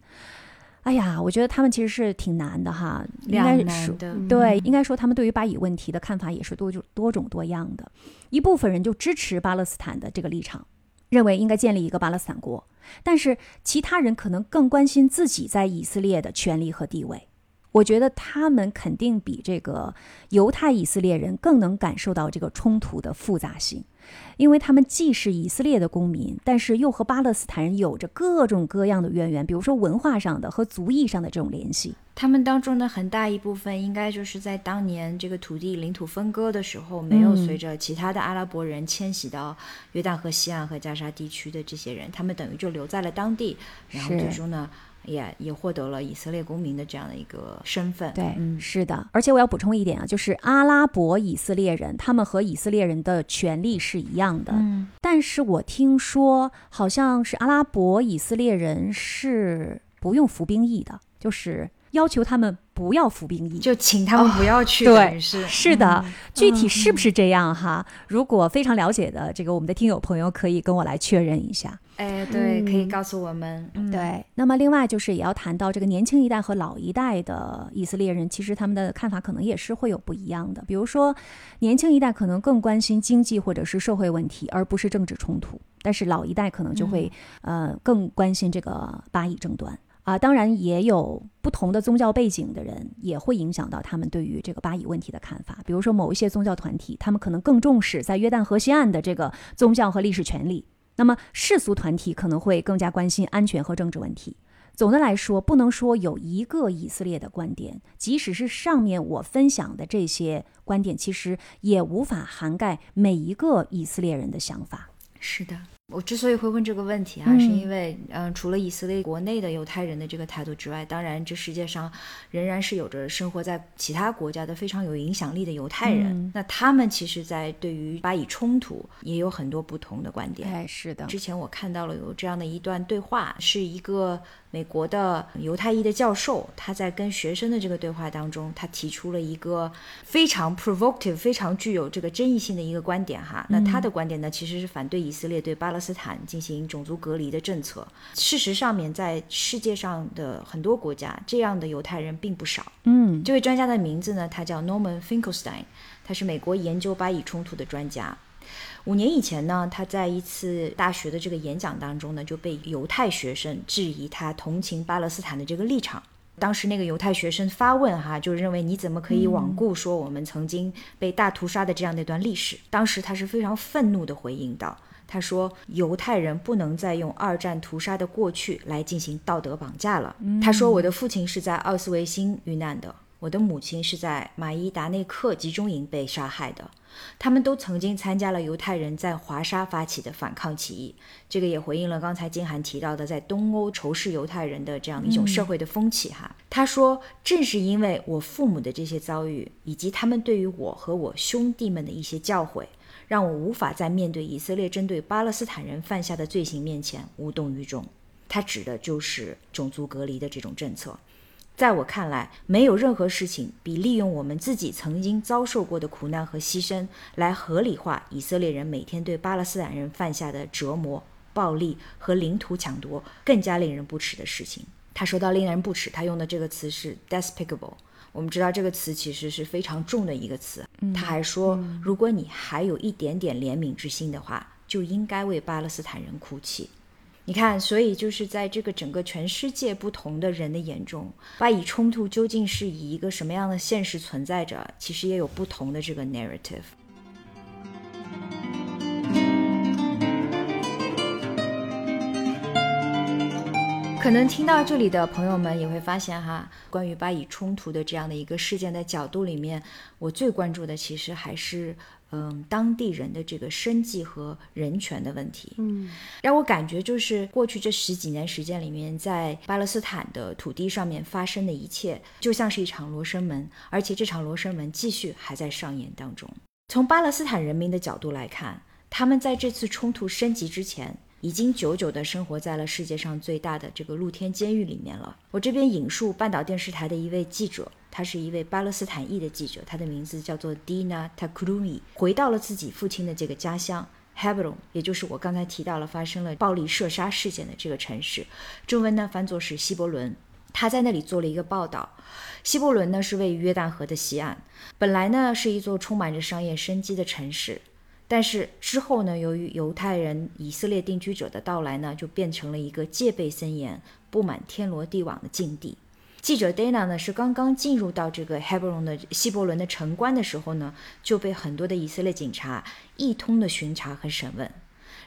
哎呀，我觉得他们其实是挺难的哈，应该是对，应该说他们对于巴以问题的看法也是多种多种多样的。一部分人就支持巴勒斯坦的这个立场。认为应该建立一个巴勒斯坦国，但是其他人可能更关心自己在以色列的权利和地位。我觉得他们肯定比这个犹太以色列人更能感受到这个冲突的复杂性。因为他们既是以色列的公民，但是又和巴勒斯坦人有着各种各样的渊源，比如说文化上的和族裔上的这种联系。他们当中的很大一部分，应该就是在当年这个土地领土分割的时候，没有随着其他的阿拉伯人迁徙到约旦河西岸和加沙地区的这些人，他们等于就留在了当地，然后最终呢。也也获得了以色列公民的这样的一个身份。对，嗯，是的。而且我要补充一点啊，就是阿拉伯以色列人，他们和以色列人的权利是一样的。嗯，但是我听说好像是阿拉伯以色列人是不用服兵役的，就是要求他们。不要服兵役，就请他们不要去。对，是是的，具体是不是这样哈？如果非常了解的这个我们的听友朋友，可以跟我来确认一下。哎，对，可以告诉我们。对，那么另外就是也要谈到这个年轻一代和老一代的以色列人，其实他们的看法可能也是会有不一样的。比如说，年轻一代可能更关心经济或者是社会问题，而不是政治冲突；但是老一代可能就会呃更关心这个巴以争端。啊，当然也有不同的宗教背景的人，也会影响到他们对于这个巴以问题的看法。比如说，某一些宗教团体，他们可能更重视在约旦河西岸的这个宗教和历史权利；那么世俗团体可能会更加关心安全和政治问题。总的来说，不能说有一个以色列的观点，即使是上面我分享的这些观点，其实也无法涵盖每一个以色列人的想法。是的。我之所以会问这个问题啊，是因为，嗯，除了以色列国内的犹太人的这个态度之外，当然，这世界上仍然是有着生活在其他国家的非常有影响力的犹太人。那他们其实，在对于巴以冲突也有很多不同的观点。哎，是的。之前我看到了有这样的一段对话，是一个。美国的犹太裔的教授，他在跟学生的这个对话当中，他提出了一个非常 provocative、非常具有这个争议性的一个观点哈。那他的观点呢，其实是反对以色列对巴勒斯坦进行种族隔离的政策。事实上面，在世界上的很多国家，这样的犹太人并不少。嗯，这位专家的名字呢，他叫 Norman Finkelstein，他是美国研究巴以冲突的专家。五年以前呢，他在一次大学的这个演讲当中呢，就被犹太学生质疑他同情巴勒斯坦的这个立场。当时那个犹太学生发问哈，就认为你怎么可以罔顾说我们曾经被大屠杀的这样的一段历史？当时他是非常愤怒的回应道：“他说犹太人不能再用二战屠杀的过去来进行道德绑架了。”他说：“我的父亲是在奥斯维辛遇难的，我的母亲是在马伊达内克集中营被杀害的。”他们都曾经参加了犹太人在华沙发起的反抗起义，这个也回应了刚才金涵提到的在东欧仇视犹太人的这样一种社会的风气。哈，他说，正是因为我父母的这些遭遇，以及他们对于我和我兄弟们的一些教诲，让我无法在面对以色列针对巴勒斯坦人犯下的罪行面前无动于衷。他指的就是种族隔离的这种政策。在我看来，没有任何事情比利用我们自己曾经遭受过的苦难和牺牲，来合理化以色列人每天对巴勒斯坦人犯下的折磨、暴力和领土抢夺更加令人不齿的事情。他说到令人不齿，他用的这个词是 despicable。我们知道这个词其实是非常重的一个词。他还说，如果你还有一点点怜悯之心的话，就应该为巴勒斯坦人哭泣。你看，所以就是在这个整个全世界不同的人的眼中，巴以冲突究竟是以一个什么样的现实存在着，其实也有不同的这个 narrative。可能听到这里的朋友们也会发现哈，关于巴以冲突的这样的一个事件的角度里面，我最关注的其实还是嗯当地人的这个生计和人权的问题。嗯，让我感觉就是过去这十几年时间里面，在巴勒斯坦的土地上面发生的一切，就像是一场罗生门，而且这场罗生门继续还在上演当中。从巴勒斯坦人民的角度来看，他们在这次冲突升级之前。已经久久地生活在了世界上最大的这个露天监狱里面了。我这边引述半岛电视台的一位记者，他是一位巴勒斯坦裔的记者，他的名字叫做 Dina Takumi，回到了自己父亲的这个家乡 Hebron，也就是我刚才提到了发生了暴力射杀事件的这个城市，中文呢翻作是希伯伦。他在那里做了一个报道。希伯伦呢是位于约旦河的西岸，本来呢是一座充满着商业生机的城市。但是之后呢，由于犹太人、以色列定居者的到来呢，就变成了一个戒备森严、布满天罗地网的境地。记者 Dana 呢，是刚刚进入到这个 Hebron 的希伯伦的城关的时候呢，就被很多的以色列警察一通的巡查和审问。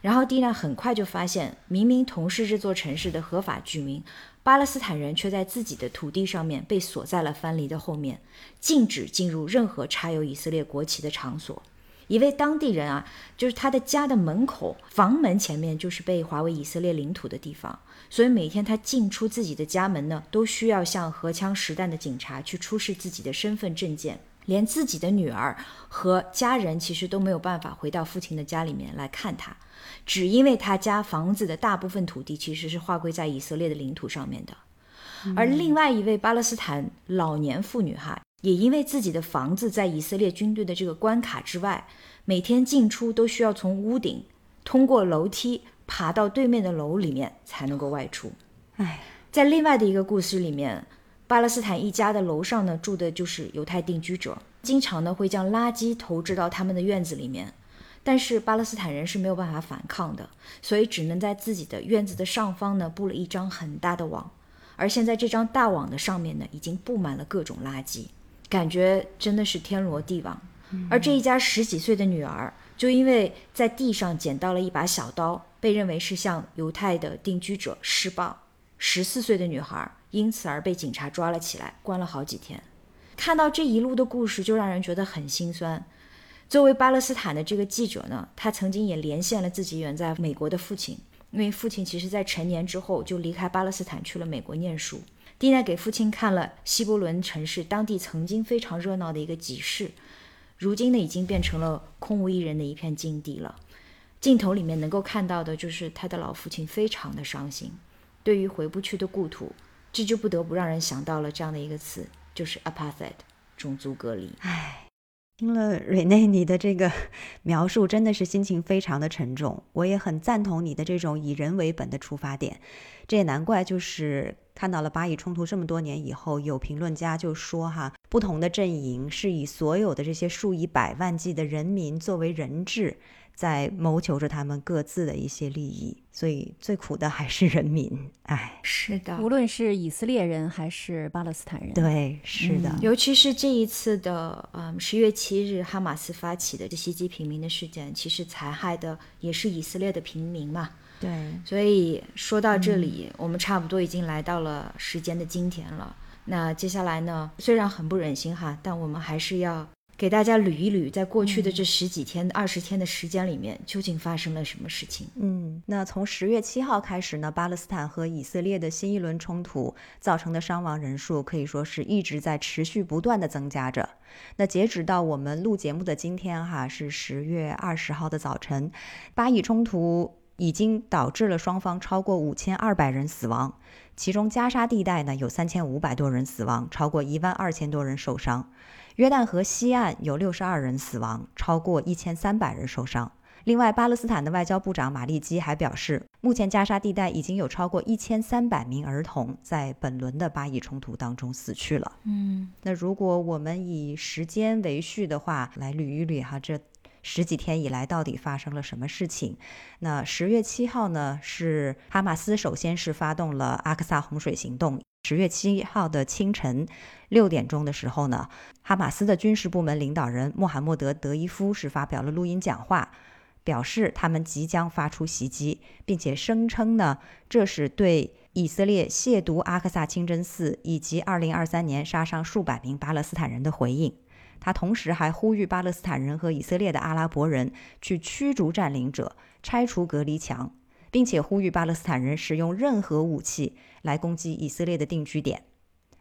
然后 Dana 很快就发现，明明同是这座城市的合法居民，巴勒斯坦人却在自己的土地上面被锁在了藩篱的后面，禁止进入任何插有以色列国旗的场所。一位当地人啊，就是他的家的门口房门前面就是被划为以色列领土的地方，所以每天他进出自己的家门呢，都需要向荷枪实弹的警察去出示自己的身份证件，连自己的女儿和家人其实都没有办法回到父亲的家里面来看他，只因为他家房子的大部分土地其实是划归在以色列的领土上面的，而另外一位巴勒斯坦老年妇女哈。也因为自己的房子在以色列军队的这个关卡之外，每天进出都需要从屋顶通过楼梯爬到对面的楼里面才能够外出。哎，在另外的一个故事里面，巴勒斯坦一家的楼上呢住的就是犹太定居者，经常呢会将垃圾投掷到他们的院子里面，但是巴勒斯坦人是没有办法反抗的，所以只能在自己的院子的上方呢布了一张很大的网，而现在这张大网的上面呢已经布满了各种垃圾。感觉真的是天罗地网，而这一家十几岁的女儿，就因为在地上捡到了一把小刀，被认为是向犹太的定居者施暴。十四岁的女孩因此而被警察抓了起来，关了好几天。看到这一路的故事，就让人觉得很心酸。作为巴勒斯坦的这个记者呢，他曾经也连线了自己远在美国的父亲，因为父亲其实在成年之后就离开巴勒斯坦去了美国念书。蒂娜给父亲看了希伯伦城市当地曾经非常热闹的一个集市，如今呢已经变成了空无一人的一片境地了。镜头里面能够看到的就是他的老父亲非常的伤心。对于回不去的故土，这就不得不让人想到了这样的一个词，就是 apartheid，种族隔离。唉。听了瑞内你的这个描述，真的是心情非常的沉重。我也很赞同你的这种以人为本的出发点，这也难怪，就是看到了巴以冲突这么多年以后，有评论家就说哈，不同的阵营是以所有的这些数以百万计的人民作为人质。在谋求着他们各自的一些利益，所以最苦的还是人民。哎，是的，无论是以色列人还是巴勒斯坦人，对，是的，尤其是这一次的，嗯，十月七日哈马斯发起的这袭击平民的事件，其实残害的也是以色列的平民嘛。对，所以说到这里，我们差不多已经来到了时间的今天了。那接下来呢，虽然很不忍心哈，但我们还是要。给大家捋一捋，在过去的这十几天、二十天的时间里面，究竟发生了什么事情？嗯，那从十月七号开始呢，巴勒斯坦和以色列的新一轮冲突造成的伤亡人数可以说是一直在持续不断的增加着。那截止到我们录节目的今天，哈，是十月二十号的早晨，巴以冲突已经导致了双方超过五千二百人死亡，其中加沙地带呢有三千五百多人死亡，超过一万二千多人受伤。约旦河西岸有六十二人死亡，超过一千三百人受伤。另外，巴勒斯坦的外交部长马利基还表示，目前加沙地带已经有超过一千三百名儿童在本轮的巴以冲突当中死去了。嗯，那如果我们以时间为序的话，来捋一捋哈，这十几天以来到底发生了什么事情？那十月七号呢，是哈马斯首先是发动了阿克萨洪水行动。十月七号的清晨六点钟的时候呢，哈马斯的军事部门领导人穆罕默德·德伊夫是发表了录音讲话。表示他们即将发出袭击，并且声称呢，这是对以色列亵渎阿克萨清真寺以及2023年杀伤数百名巴勒斯坦人的回应。他同时还呼吁巴勒斯坦人和以色列的阿拉伯人去驱逐占领者、拆除隔离墙，并且呼吁巴勒斯坦人使用任何武器来攻击以色列的定居点。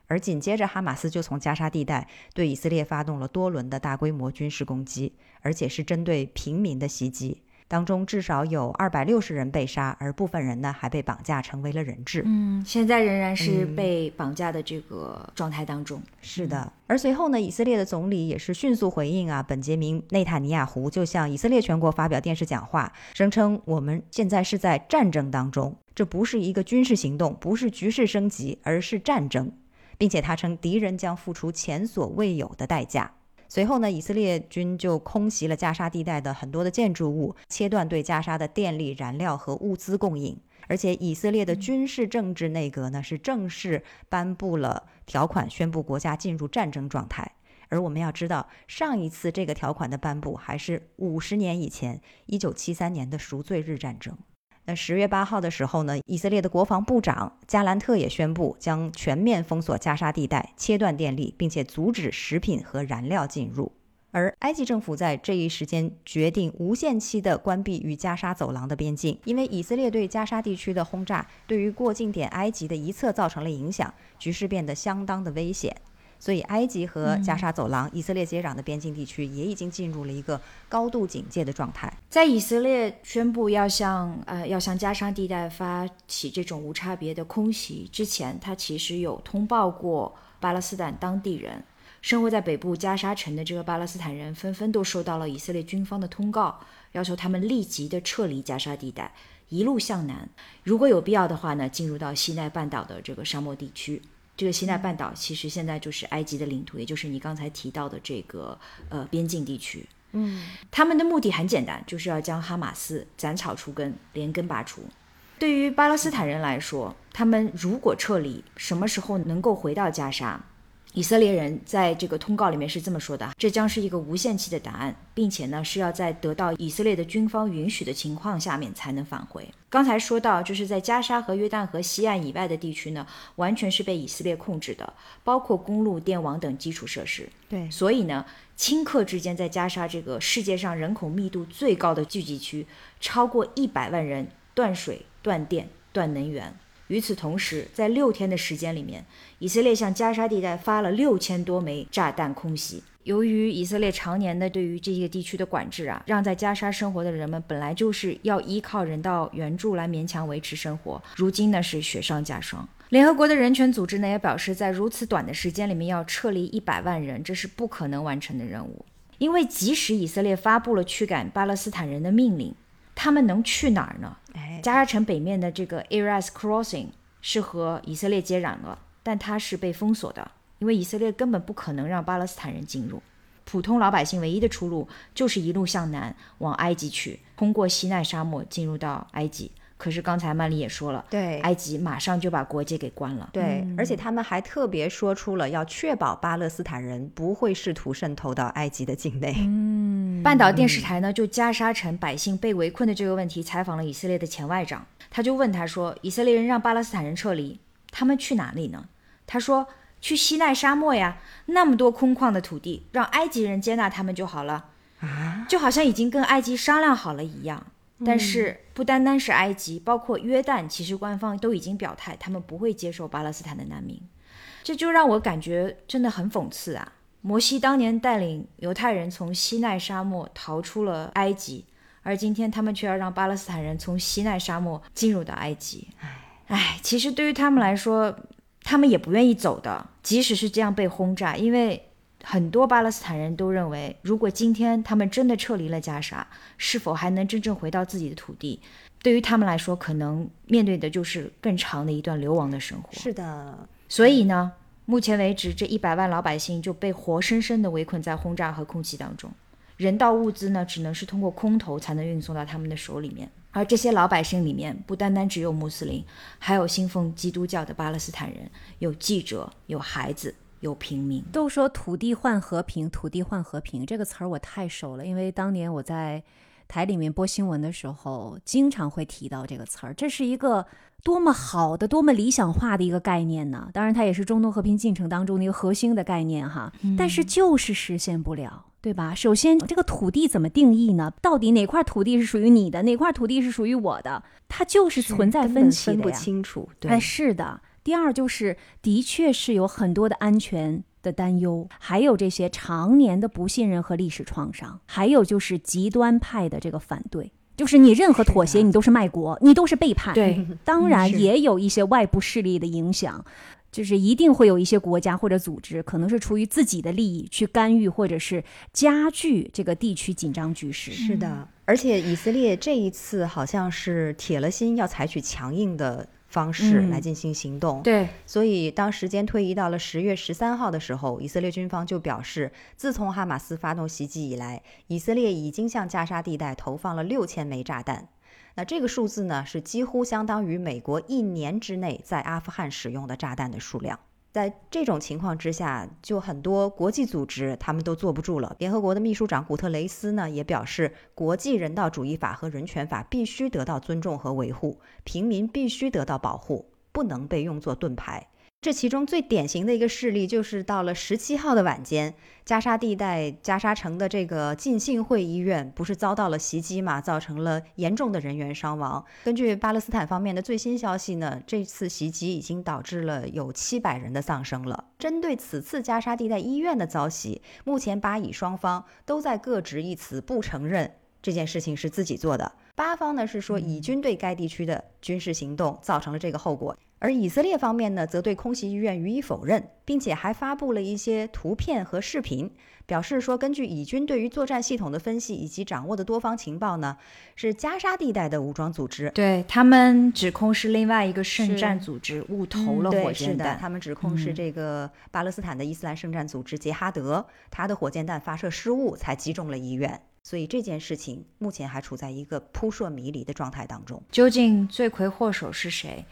而紧接着，哈马斯就从加沙地带对以色列发动了多轮的大规模军事攻击，而且是针对平民的袭击。当中至少有二百六十人被杀，而部分人呢还被绑架成为了人质。嗯，现在仍然是被绑架的这个状态当中。是的，而随后呢，以色列的总理也是迅速回应啊，本杰明内塔尼亚胡就向以色列全国发表电视讲话，声称我们现在是在战争当中，这不是一个军事行动，不是局势升级，而是战争。并且他称敌人将付出前所未有的代价。随后呢，以色列军就空袭了加沙地带的很多的建筑物，切断对加沙的电力、燃料和物资供应。而且以色列的军事政治内阁呢是正式颁布了条款，宣布国家进入战争状态。而我们要知道，上一次这个条款的颁布还是五十年以前，一九七三年的赎罪日战争。那十月八号的时候呢，以色列的国防部长加兰特也宣布将全面封锁加沙地带，切断电力，并且阻止食品和燃料进入。而埃及政府在这一时间决定无限期的关闭与加沙走廊的边境，因为以色列对加沙地区的轰炸对于过境点埃及的一侧造成了影响，局势变得相当的危险。所以，埃及和加沙走廊、以色列接壤的边境地区也已经进入了一个高度警戒的状态。在以色列宣布要向呃要向加沙地带发起这种无差别的空袭之前，他其实有通报过巴勒斯坦当地人，生活在北部加沙城的这个巴勒斯坦人纷纷都收到了以色列军方的通告，要求他们立即的撤离加沙地带，一路向南，如果有必要的话呢，进入到西奈半岛的这个沙漠地区。这个西奈半岛其实现在就是埃及的领土，也就是你刚才提到的这个呃边境地区。嗯，他们的目的很简单，就是要将哈马斯斩草除根，连根拔除。对于巴勒斯坦人来说，他们如果撤离，什么时候能够回到加沙？以色列人在这个通告里面是这么说的：这将是一个无限期的答案，并且呢是要在得到以色列的军方允许的情况下面才能返回。刚才说到，就是在加沙和约旦河西岸以外的地区呢，完全是被以色列控制的，包括公路、电网等基础设施。对，所以呢，顷刻之间，在加沙这个世界上人口密度最高的聚集区，超过一百万人断水、断电、断能源。与此同时，在六天的时间里面，以色列向加沙地带发了六千多枚炸弹空袭。由于以色列常年的对于这些地区的管制啊，让在加沙生活的人们本来就是要依靠人道援助来勉强维持生活，如今呢是雪上加霜。联合国的人权组织呢也表示，在如此短的时间里面要撤离一百万人，这是不可能完成的任务。因为即使以色列发布了驱赶巴勒斯坦人的命令，他们能去哪儿呢？加沙城北面的这个 Aras Crossing 是和以色列接壤了，但它是被封锁的，因为以色列根本不可能让巴勒斯坦人进入。普通老百姓唯一的出路就是一路向南往埃及去，通过西奈沙漠进入到埃及。可是刚才曼丽也说了，对，埃及马上就把国界给关了。对，而且他们还特别说出了要确保巴勒斯坦人不会试图渗透到埃及的境内。嗯，半岛电视台呢就加沙城百姓被围困的这个问题采访了以色列的前外长，他就问他说：“以色列人让巴勒斯坦人撤离，他们去哪里呢？”他说：“去西奈沙漠呀，那么多空旷的土地，让埃及人接纳他们就好了啊，就好像已经跟埃及商量好了一样。”但是不单单是埃及，包括约旦，其实官方都已经表态，他们不会接受巴勒斯坦的难民。这就让我感觉真的很讽刺啊！摩西当年带领犹太人从西奈沙漠逃出了埃及，而今天他们却要让巴勒斯坦人从西奈沙漠进入到埃及。唉，其实对于他们来说，他们也不愿意走的，即使是这样被轰炸，因为很多巴勒斯坦人都认为，如果今天他们真的撤离了加沙，是否还能真正回到自己的土地？对于他们来说，可能面对的就是更长的一段流亡的生活。是的，所以呢，目前为止，这一百万老百姓就被活生生的围困在轰炸和空气当中，人道物资呢，只能是通过空投才能运送到他们的手里面。而这些老百姓里面，不单单只有穆斯林，还有信奉基督教的巴勒斯坦人，有记者，有孩子，有平民。都说土地换和平，土地换和平这个词儿我太熟了，因为当年我在台里面播新闻的时候，经常会提到这个词儿。这是一个多么好的、多么理想化的一个概念呢？当然，它也是中东和平进程当中的一个核心的概念哈。但是就是实现不了。对吧？首先，这个土地怎么定义呢？到底哪块土地是属于你的，哪块土地是属于我的？它就是存在分歧的分不清楚。哎，是的。第二就是，的确是有很多的安全的担忧，还有这些常年的不信任和历史创伤，还有就是极端派的这个反对，就是你任何妥协，你都是卖国，你都是背叛。对，当然也有一些外部势力的影响。就是一定会有一些国家或者组织，可能是出于自己的利益去干预，或者是加剧这个地区紧张局势。是的，而且以色列这一次好像是铁了心要采取强硬的方式来进行行动。对，所以当时间推移到了十月十三号的时候，以色列军方就表示，自从哈马斯发动袭击以来，以色列已经向加沙地带投放了六千枚炸弹。那这个数字呢，是几乎相当于美国一年之内在阿富汗使用的炸弹的数量。在这种情况之下，就很多国际组织他们都坐不住了。联合国的秘书长古特雷斯呢，也表示，国际人道主义法和人权法必须得到尊重和维护，平民必须得到保护，不能被用作盾牌。这其中最典型的一个事例，就是到了十七号的晚间，加沙地带加沙城的这个浸信会医院不是遭到了袭击嘛，造成了严重的人员伤亡。根据巴勒斯坦方面的最新消息呢，这次袭击已经导致了有七百人的丧生了。针对此次加沙地带医院的遭袭，目前巴以双方都在各执一词，不承认这件事情是自己做的。巴方呢是说以军对该地区的军事行动造成了这个后果。而以色列方面呢，则对空袭医院予以否认，并且还发布了一些图片和视频，表示说，根据以军对于作战系统的分析以及掌握的多方情报呢，是加沙地带的武装组织。对他们指控是另外一个圣战组织误投了火箭弹。他们指控是这个巴勒斯坦的伊斯兰圣战组织杰哈德，他的火箭弹发射失误才击中了医院。所以这件事情目前还处在一个扑朔迷离的状态当中。究竟罪魁祸首是谁？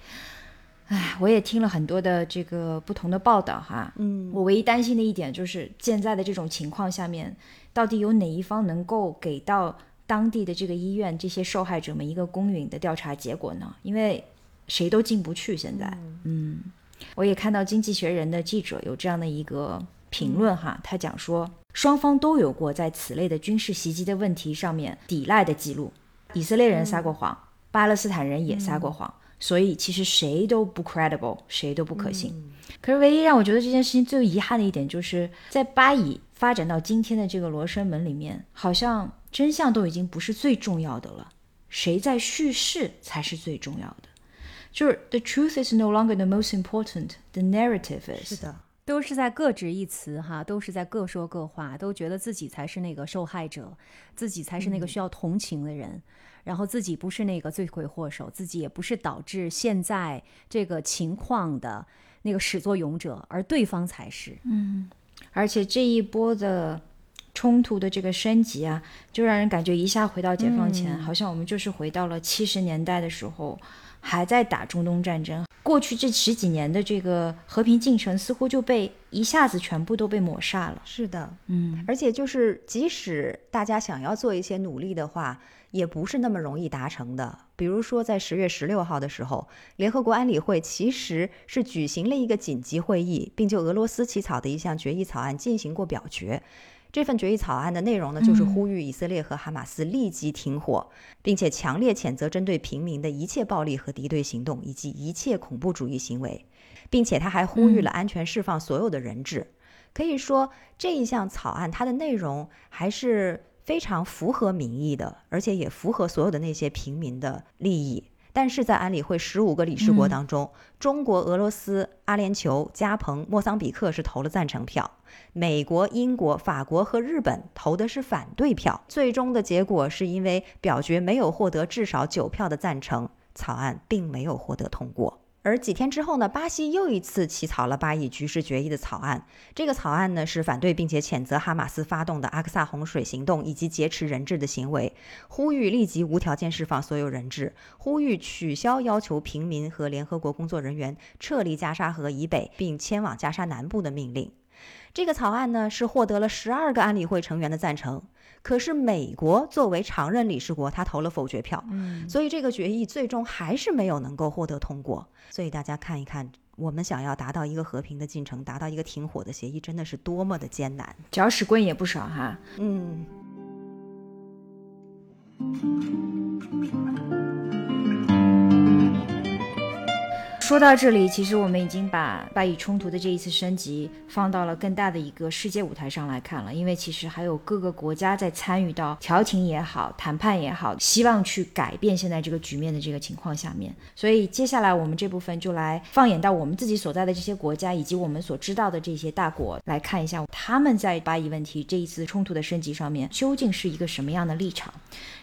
唉，我也听了很多的这个不同的报道哈，嗯，我唯一担心的一点就是现在的这种情况下面，到底有哪一方能够给到当地的这个医院这些受害者们一个公允的调查结果呢？因为谁都进不去现在，嗯，我也看到《经济学人》的记者有这样的一个评论哈，他讲说双方都有过在此类的军事袭击的问题上面抵赖的记录，以色列人撒过谎，巴勒斯坦人也撒过谎。所以其实谁都不 credible，谁都不可信。可是唯一让我觉得这件事情最遗憾的一点，就是在巴以发展到今天的这个罗生门里面，好像真相都已经不是最重要的了，谁在叙事才是最重要的。就是 the truth is no longer the most important，the narrative is。是的，都是在各执一词哈，都是在各说各话，都觉得自己才是那个受害者，自己才是那个需要同情的人。然后自己不是那个罪魁祸首，自己也不是导致现在这个情况的那个始作俑者，而对方才是。嗯，而且这一波的冲突的这个升级啊，就让人感觉一下回到解放前，好像我们就是回到了七十年代的时候，还在打中东战争。过去这十几年的这个和平进程，似乎就被一下子全部都被抹杀了。是的，嗯，而且就是即使大家想要做一些努力的话。也不是那么容易达成的。比如说，在十月十六号的时候，联合国安理会其实是举行了一个紧急会议，并就俄罗斯起草的一项决议草案进行过表决。这份决议草案的内容呢，就是呼吁以色列和哈马斯立即停火，并且强烈谴责针对平民的一切暴力和敌对行动，以及一切恐怖主义行为，并且他还呼吁了安全释放所有的人质。可以说，这一项草案它的内容还是。非常符合民意的，而且也符合所有的那些平民的利益。但是在安理会十五个理事国当中，中国、俄罗斯、阿联酋、加蓬、莫桑比克是投了赞成票，美国、英国、法国和日本投的是反对票。最终的结果是因为表决没有获得至少九票的赞成，草案并没有获得通过。而几天之后呢，巴西又一次起草了巴以局势决议的草案。这个草案呢是反对并且谴责哈马斯发动的阿克萨洪水行动以及劫持人质的行为，呼吁立即无条件释放所有人质，呼吁取消要求平民和联合国工作人员撤离加沙河以北并迁往加沙南部的命令。这个草案呢是获得了十二个安理会成员的赞成。可是美国作为常任理事国，他投了否决票，嗯，所以这个决议最终还是没有能够获得通过。所以大家看一看，我们想要达到一个和平的进程，达到一个停火的协议，真的是多么的艰难。搅屎棍也不少哈。嗯。说到这里，其实我们已经把巴以冲突的这一次升级放到了更大的一个世界舞台上来看了，因为其实还有各个国家在参与到调停也好、谈判也好，希望去改变现在这个局面的这个情况下面。所以接下来我们这部分就来放眼到我们自己所在的这些国家，以及我们所知道的这些大国，来看一下他们在巴以问题这一次冲突的升级上面究竟是一个什么样的立场。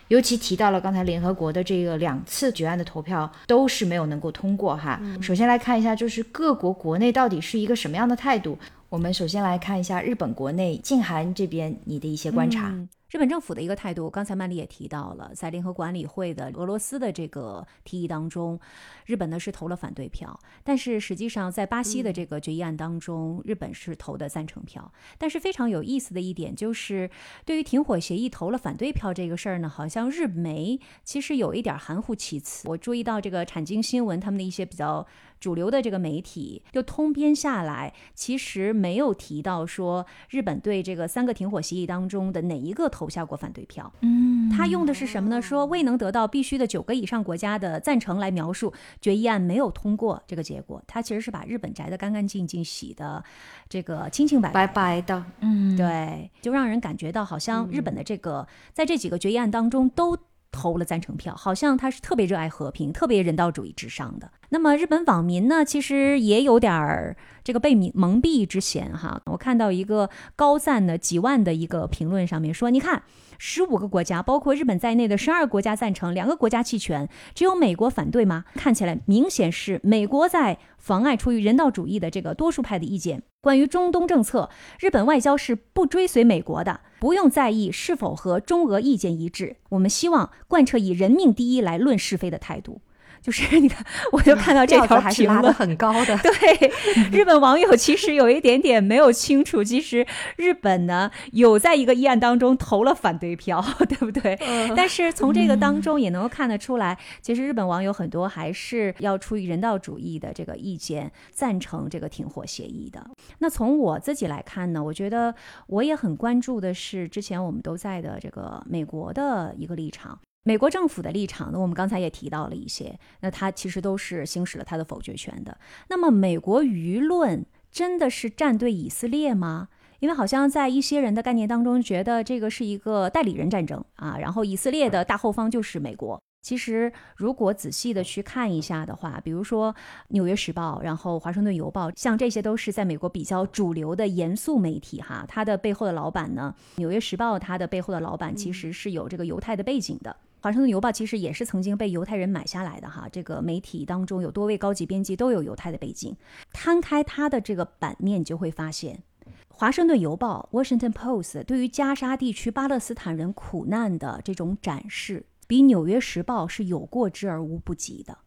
尤其提到了刚才联合国的这个两次决案的投票都是没有能够通过哈。首先来看一下，就是各国国内到底是一个什么样的态度。我们首先来看一下日本国内，静涵这边你的一些观察。嗯日本政府的一个态度，刚才曼丽也提到了，在联合管理会的俄罗斯的这个提议当中，日本呢是投了反对票，但是实际上在巴西的这个决议案当中，日本是投的赞成票。但是非常有意思的一点就是，对于停火协议投了反对票这个事儿呢，好像日媒其实有一点含糊其辞。我注意到这个产经新闻他们的一些比较。主流的这个媒体就通编下来，其实没有提到说日本对这个三个停火协议当中的哪一个投下过反对票。嗯，他用的是什么呢？说未能得到必须的九个以上国家的赞成来描述决议案没有通过这个结果。他其实是把日本摘得干干净净、洗的这个清清白白白的。嗯，对，就让人感觉到好像日本的这个在这几个决议案当中都。投了赞成票，好像他是特别热爱和平、特别人道主义至上的。那么日本网民呢，其实也有点儿这个被蒙蒙蔽之嫌哈。我看到一个高赞的几万的一个评论上面说，你看。十五个国家，包括日本在内的十二个国家赞成，两个国家弃权，只有美国反对吗？看起来明显是美国在妨碍出于人道主义的这个多数派的意见。关于中东政策，日本外交是不追随美国的，不用在意是否和中俄意见一致。我们希望贯彻以人命第一来论是非的态度。就是你看，我就看到这条评论很高的。对，日本网友其实有一点点没有清楚，其实日本呢有在一个议案当中投了反对票，对不对？但是从这个当中也能够看得出来，其实日本网友很多还是要出于人道主义的这个意见，赞成这个停火协议的。那从我自己来看呢，我觉得我也很关注的是之前我们都在的这个美国的一个立场。美国政府的立场呢，我们刚才也提到了一些，那他其实都是行使了他的否决权的。那么，美国舆论真的是站队以色列吗？因为好像在一些人的概念当中，觉得这个是一个代理人战争啊，然后以色列的大后方就是美国。其实，如果仔细的去看一下的话，比如说《纽约时报》，然后《华盛顿邮报》，像这些都是在美国比较主流的严肃媒体哈。它的背后的老板呢，《纽约时报》它的背后的老板其实是有这个犹太的背景的。华盛顿邮报其实也是曾经被犹太人买下来的哈，这个媒体当中有多位高级编辑都有犹太的背景。摊开它的这个版面，就会发现，华盛顿邮报 （Washington Post） 对于加沙地区巴勒斯坦人苦难的这种展示，比纽约时报是有过之而无不及的。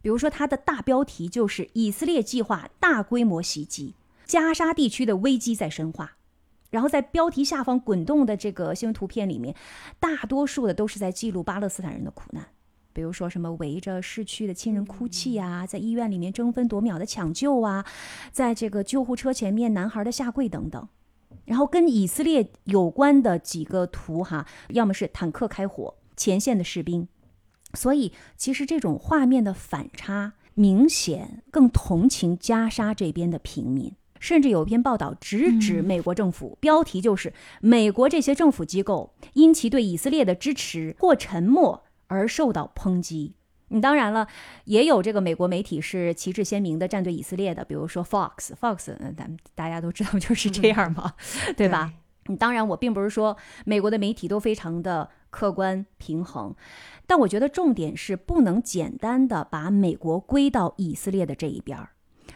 比如说，它的大标题就是“以色列计划大规模袭击加沙地区的危机在深化”。然后在标题下方滚动的这个新闻图片里面，大多数的都是在记录巴勒斯坦人的苦难，比如说什么围着逝去的亲人哭泣啊，在医院里面争分夺秒的抢救啊，在这个救护车前面男孩的下跪等等。然后跟以色列有关的几个图哈，要么是坦克开火，前线的士兵。所以其实这种画面的反差明显更同情加沙这边的平民。甚至有一篇报道直指美国政府，标题就是“美国这些政府机构因其对以色列的支持或沉默而受到抨击”。你当然了，也有这个美国媒体是旗帜鲜明的站队以色列的，比如说 Fox，Fox，嗯，咱们大家都知道就是这样嘛，对吧？嗯，当然，我并不是说美国的媒体都非常的客观平衡，但我觉得重点是不能简单的把美国归到以色列的这一边儿，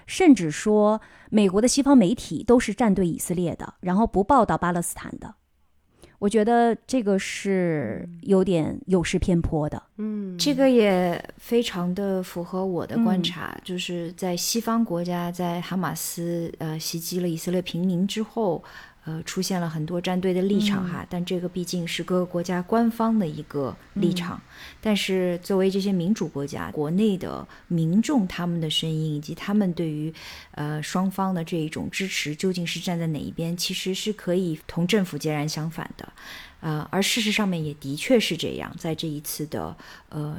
甚至说美国的西方媒体都是站队以色列的，然后不报道巴勒斯坦的。我觉得这个是有点有失偏颇的。嗯，这个也非常的符合我的观嗯察，就是在西方国家，在哈马斯呃袭击了以色列平民之后，呃，出现了很多站队的立场哈，但这个毕竟是各个国家官方的一个立场。但是作为这些民主国家，国内的民众他们的声音以及他们对于呃双方的这一种支持究竟是站在哪一边，其实是可以同政府截然相反的。呃，而事实上面也的确是这样，在这一次的呃，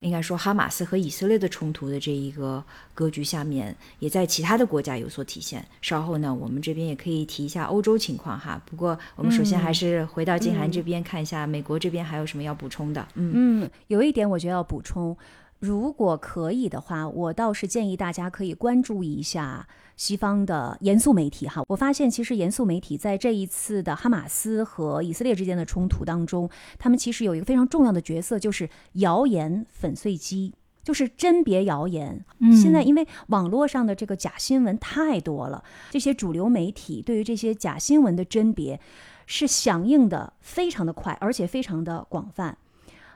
应该说哈马斯和以色列的冲突的这一个格局下面，也在其他的国家有所体现。稍后呢，我们这边也可以提一下欧洲情况哈。不过我们首先还是回到静涵这边看一下美国这边还有什么要补充的。嗯嗯，有一点我觉得要补充，如果可以的话，我倒是建议大家可以关注一下西方的严肃媒体哈。我发现其实严肃媒体在这一次的哈马斯和以色列之间的冲突当中，他们其实有一个非常重要的角色，就是谣言粉碎机。就是甄别谣言，现在因为网络上的这个假新闻太多了，这些主流媒体对于这些假新闻的甄别是响应的非常的快，而且非常的广泛。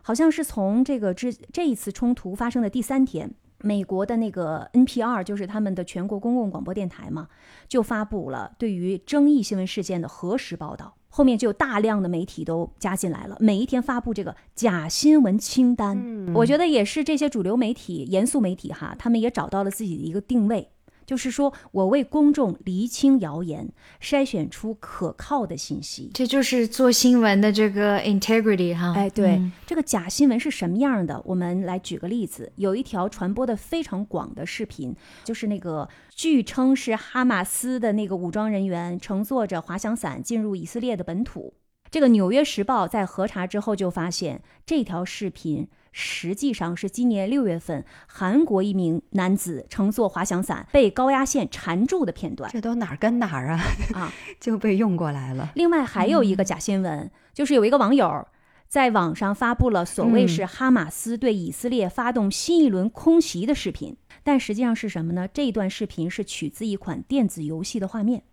好像是从这个之这一次冲突发生的第三天，美国的那个 NPR 就是他们的全国公共广播电台嘛，就发布了对于争议新闻事件的核实报道。后面就有大量的媒体都加进来了，每一天发布这个假新闻清单。嗯我觉得也是这些主流媒体、严肃媒体哈，他们也找到了自己的一个定位。就是说我为公众厘清谣言，筛选出可靠的信息。这就是做新闻的这个 integrity 哈。哎，对，嗯这个假新闻是什么样的？我们来举个例子，有一条传播的非常广的视频，就是那个据称是哈马斯的那个武装人员乘坐着滑翔伞进入以色列的本土。这个《纽约时报》在核查之后就发现，这条视频实际上是今年六月份韩国一名男子乘坐滑翔伞被高压线缠住的片段这都哪儿跟哪儿啊？啊。就被用过来了。另外还有一个假新闻，就是有一个网友在网上发布了所谓是哈马斯对以色列发动新一轮空袭的视频，但实际上是什么呢？这段视频是取自一款电子游戏的画面。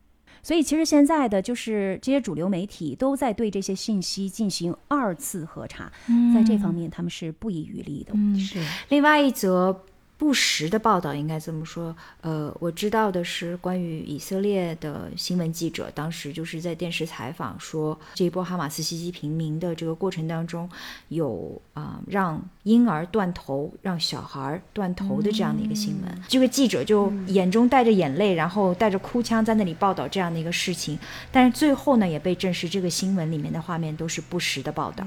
所以其实现在的就是这些主流媒体都在对这些信息进行二次核查，在这方面他们是不遗余力的。嗯，是，另外一则不实的报道，应该这么说。呃，我知道的是关于以色列的新闻记者，当时就是在电视采访说，这一波哈马斯袭击平民的这个过程当中，有啊、让婴儿断头、让小孩断头的这样的一个新闻。这个记者就眼中带着眼泪，然后带着哭腔在那里报道这样的一个事情，但是最后呢，也被证实这个新闻里面的画面都是不实的报道。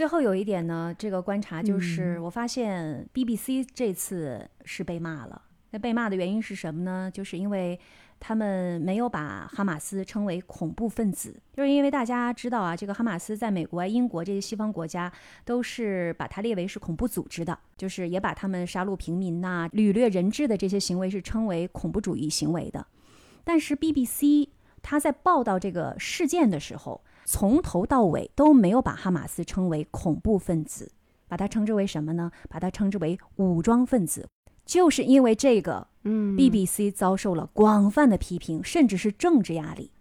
最后有一点呢，这个观察就是，我发现 BBC 这次是被骂了。那被骂的原因是什么呢？就是因为他们没有把哈马斯称为恐怖分子，就是因为大家知道啊，这个哈马斯在美国、英国这些西方国家都是把它列为是恐怖组织的，就是也把他们杀戮平民呐、掳掠人质的这些行为是称为恐怖主义行为的。但是 BBC 他在报道这个事件的时候，从头到尾都没有把哈马斯称为恐怖分子，把它称之为什么呢？把它称之为武装分子。就是因为这个嗯，BBC 遭受了广泛的批评，甚至是政治压力。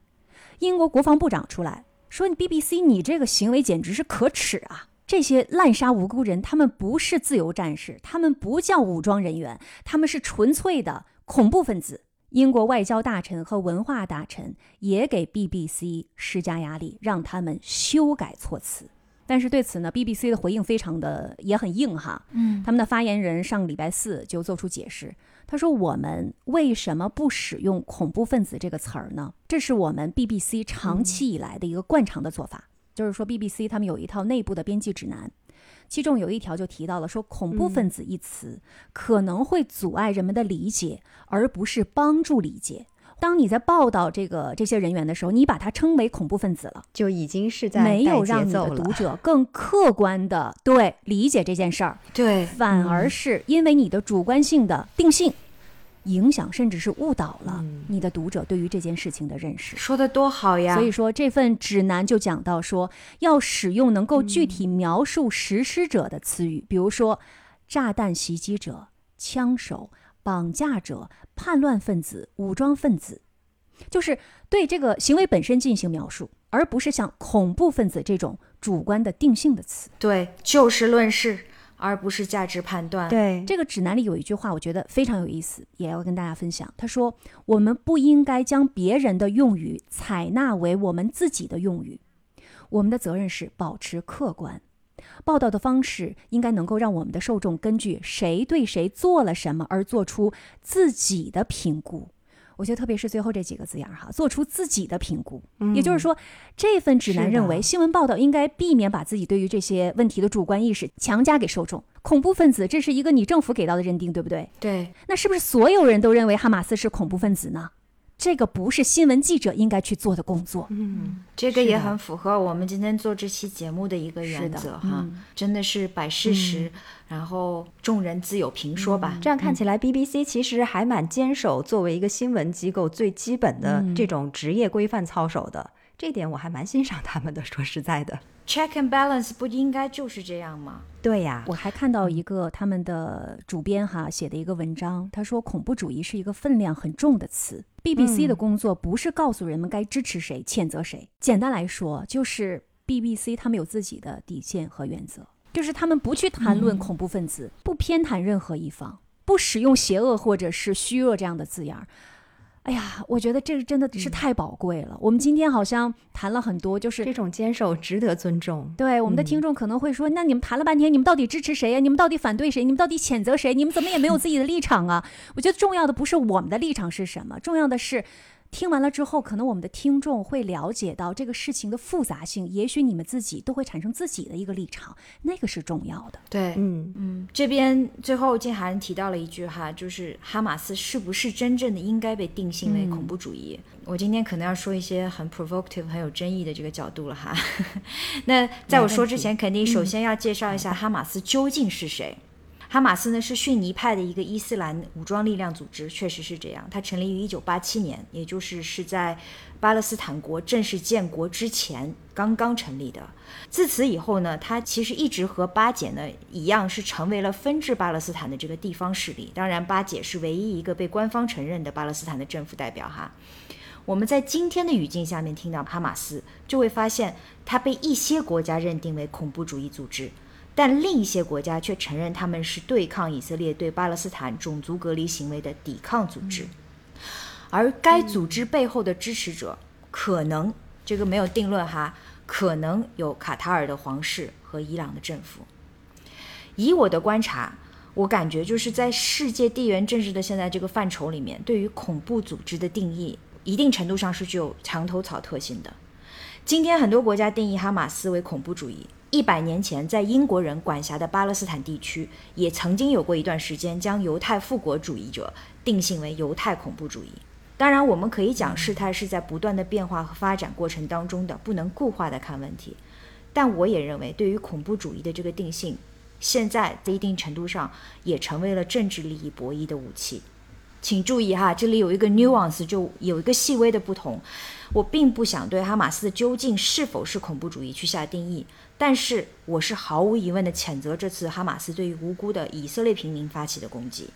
英国国防部长出来说：“你 BBC，你这个行为简直是可耻啊！这些滥杀无辜人，他们不是自由战士，他们不叫武装人员，他们是纯粹的恐怖分子。”英国外交大臣和文化大臣也给 BBC 施加压力，让他们修改措辞。但是对此呢，BBC 的回应非常的也很硬哈。嗯他们的发言人上礼拜四就做出解释，他说：“我们为什么不使用‘恐怖分子’这个词儿呢？这是我们 BBC 长期以来的一个惯常的做法。就是说，BBC 他们有一套内部的编辑指南，其中有一条就提到了说，恐怖分子一词可能会阻碍人们的理解，而不是帮助理解。当你在报道这个这些人员的时候，你把他称为恐怖分子了，就已经是在没有让你的读者更客观的对理解这件事儿，对，反而是因为你的主观性的定性，影响甚至是误导了嗯你的读者对于这件事情的认识。说的多好呀！所以说，这份指南就讲到说，要使用能够具体描述实施者的词语，比如说炸弹袭击者、枪手、绑架者、叛乱分子、武装分子，就是对这个行为本身进行描述，而不是像恐怖分子这种主观的定性的词。对，就事论事，而不是价值判断。对这个指南里有一句话，我觉得非常有意思，也要跟大家分享。他说：“我们不应该将别人的用语采纳为我们自己的用语，我们的责任是保持客观。报道的方式应该能够让我们的受众根据谁对谁做了什么而做出自己的评估。”我觉得特别是最后这几个字眼儿哈，做出自己的评估。也就是说，这份指南认为，新闻报道应该避免把自己对于这些问题的主观意识强加给受众。恐怖分子，这是一个你政府给到的认定，对不对？对，那是不是所有人都认为哈马斯是恐怖分子呢？这个不是新闻记者应该去做的工作。嗯，这个也很符合我们今天做这期节目的一个原则哈，嗯真的是摆事实，然后众人自有评说吧。这样看起来，BBC 其实还蛮坚守作为一个新闻机构最基本的嗯这种职业规范操守的。这点我还蛮欣赏他们的，说实在的。Check and balance 不应该就是这样吗？对呀，我还看到一个他们的主编哈写的一个文章，他说恐怖主义是一个分量很重的词。BBC 的工作不是告诉人们该支持谁、谴责谁，简单来说就是 BBC 他们有自己的底线和原则，就是他们不去谈论恐怖分子，不偏袒任何一方，不使用邪恶或者是虚弱这样的字眼儿。哎呀，我觉得这个真的是太宝贵了。我们今天好像谈了很多，就是这种坚守值得尊重。对我们的听众可能会说，那你们谈了半天，你们到底支持谁呀？你们到底反对谁？你们到底谴责谁？你们怎么也没有自己的立场啊？我觉得重要的不是我们的立场是什么，重要的是。听完了之后，可能我们的听众会了解到这个事情的复杂性，也许你们自己都会产生自己的一个立场，那个是重要的。对，嗯，嗯，这边最后静涵提到了一句哈，就是哈马斯是不是真正的应该被定性为恐怖主义？我今天可能要说一些很 provocative、很有争议的这个角度了哈。那在我说之前，肯定首先要介绍一下哈马斯究竟是谁。哈马斯呢是逊尼派的一个伊斯兰武装力量组织，确实是这样。它成立于一九八七年，也就是是在巴勒斯坦国正式建国之前刚刚成立的。自此以后呢，它其实一直和巴解呢一样，是成为了分治巴勒斯坦的这个地方势力。当然，巴解是唯一一个被官方承认的巴勒斯坦的政府代表哈。我们在今天的语境下面听到哈马斯，就会发现它被一些国家认定为恐怖主义组织。但另一些国家却承认他们是对抗以色列对巴勒斯坦种族隔离行为的抵抗组织，而该组织背后的支持者可能这个没有定论哈，可能有卡塔尔的皇室和伊朗的政府。以我的观察，我感觉就是在世界地缘政治的现在这个范畴里面，对于恐怖组织的定义，一定程度上是具有墙头草特性的。今天很多国家定义哈马斯为恐怖主义。一百年前，在英国人管辖的巴勒斯坦地区，也曾经有过一段时间将犹太复国主义者定性为犹太恐怖主义。当然，我们可以讲事态是在不断的变化和发展过程当中的，不能固化的看问题。但我也认为，对于恐怖主义的这个定性，现在在一定程度上也成为了政治利益博弈的武器。请注意哈，这里有一个 nuance，就有一个细微的不同。我并不想对哈马斯究竟是否是恐怖主义去下定义，但是我是毫无疑问的谴责这次哈马斯对于无辜的以色列平民发起的攻击。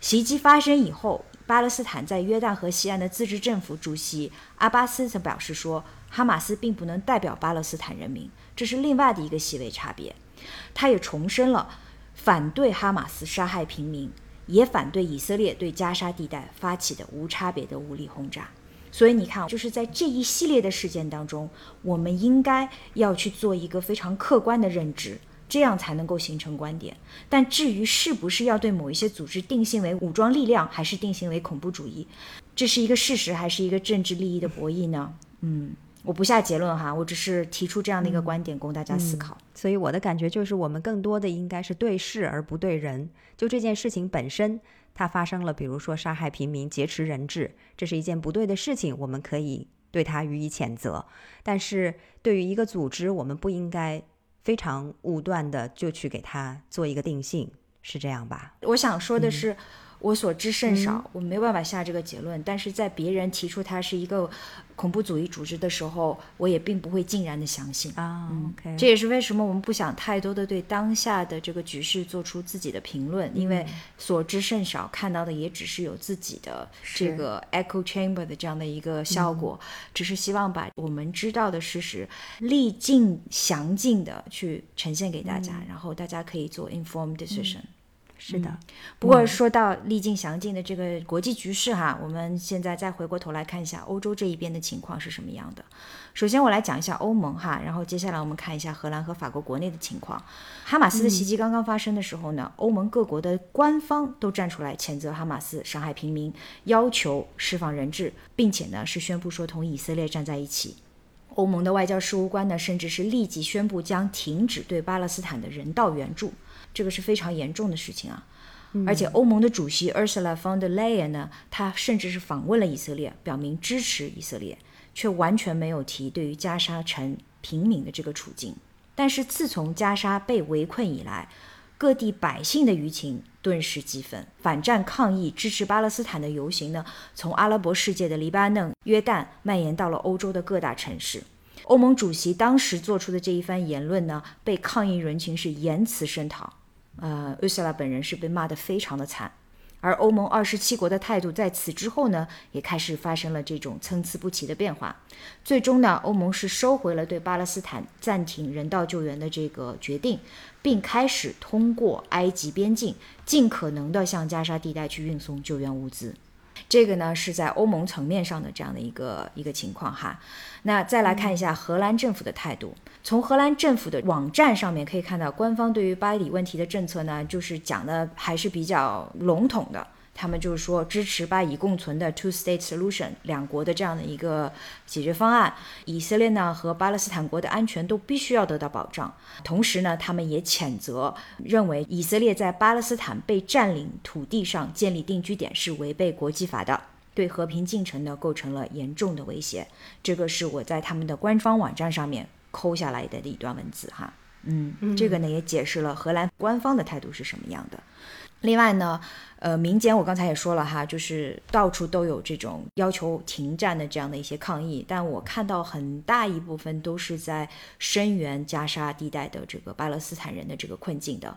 袭击发生以后，巴勒斯坦在约旦河西岸的自治政府主席阿巴斯曾表示说，哈马斯并不能代表巴勒斯坦人民，这是另外的一个细微差别。他也重申了反对哈马斯杀害平民，也反对以色列对加沙地带发起的无差别的武力轰炸。所以你看，就是在这一系列的事件当中，我们应该要去做一个非常客观的认知，这样才能够形成观点。但至于是不是要对某一些组织定性为武装力量，还是定性为恐怖主义，这是一个事实，还是一个政治利益的博弈呢？嗯，我不下结论哈，我只是提出这样的一个观点供大家思考。所以我的感觉就是，我们更多的应该是对事而不对人。就这件事情本身，它发生了，比如说杀害平民、劫持人质，这是一件不对的事情，我们可以对他予以谴责。但是对于一个组织，我们不应该非常武断的就去给它做一个定性，是这样吧？我想说的是。我所知甚少，我没办法下这个结论。但是在别人提出它是一个恐怖主义组织的时候，我也并不会尽然的相信啊。OK，这也是为什么我们不想太多的对当下的这个局势做出自己的评论，因为所知甚少，看到的也只是有自己的这个 echo chamber 的这样的一个效果。只是希望把我们知道的事实历尽详尽的去呈现给大家，然后大家可以做 informed decision。是的，不过说到历尽详尽的这个国际局势哈，我们现在再回过头来看一下欧洲这一边的情况是什么样的。首先我来讲一下欧盟哈，然后接下来我们看一下荷兰和法国国内的情况。哈马斯的袭击刚刚发生的时候呢，欧盟各国的官方都站出来谴责哈马斯伤害平民，要求释放人质，并且呢是宣布说同以色列站在一起。欧盟的外交事务官呢，甚至是立即宣布将停止对巴勒斯坦的人道援助。这个是非常严重的事情啊，而且欧盟的主席 Ursula von der Leyen 呢，他甚至是访问了以色列，表明支持以色列，却完全没有提对于加沙城平民的这个处境。但是自从加沙被围困以来，各地百姓的舆情顿时激愤，反战抗议、支持巴勒斯坦的游行呢，从阿拉伯世界的黎巴嫩、约旦蔓延到了欧洲的各大城市。欧盟主席当时做出的这一番言论呢，被抗议人群是言辞声讨。呃，乌斯拉本人是被骂得非常的惨，而欧盟二十七国的态度在此之后呢，也开始发生了这种参差不齐的变化。最终呢，欧盟是收回了对巴勒斯坦暂停人道救援的这个决定，并开始通过埃及边境，尽可能的向加沙地带去运送救援物资。这个呢是在欧盟层面上的这样的一个一个情况哈。那再来看一下荷兰政府的态度。从荷兰政府的网站上面可以看到，官方对于巴以问题的政策呢，就是讲的还是比较笼统的。他们就是说支持巴以共存的 two-state solution 两国的这样的一个解决方案。以色列呢和巴勒斯坦国的安全都必须要得到保障。同时呢，他们也谴责，认为以色列在巴勒斯坦被占领土地上建立定居点是违背国际法的，对和平进程呢构成了严重的威胁。这个是我在他们的官方网站上面抠下来的一段文字哈。嗯，这个呢也解释了荷兰官方的态度是什么样的。另外呢，呃，民间我刚才也说了哈，就是到处都有这种要求停战的这样的一些抗议，但我看到很大一部分都是在声援加沙地带的这个巴勒斯坦人的这个困境的。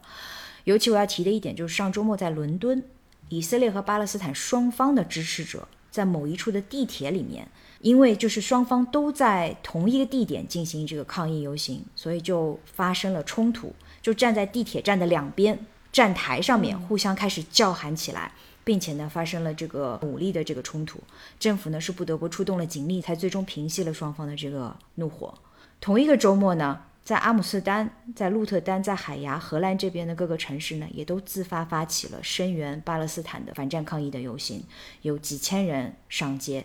尤其我要提的一点就是，上周末在伦敦，以色列和巴勒斯坦双方的支持者在某一处的地铁里面，因为就是双方都在同一个地点进行这个抗议游行，所以就发生了冲突，就站在地铁站的两边。站台上面互相开始叫喊起来，并且呢发生了这个武力的这个冲突，政府呢是不得不出动了警力，才最终平息了双方的这个怒火。同一个周末呢，在阿姆斯特丹、在鹿特丹、在海牙、荷兰这边的各个城市呢，也都自发发起了声援巴勒斯坦的反战抗议的游行，有几千人上街，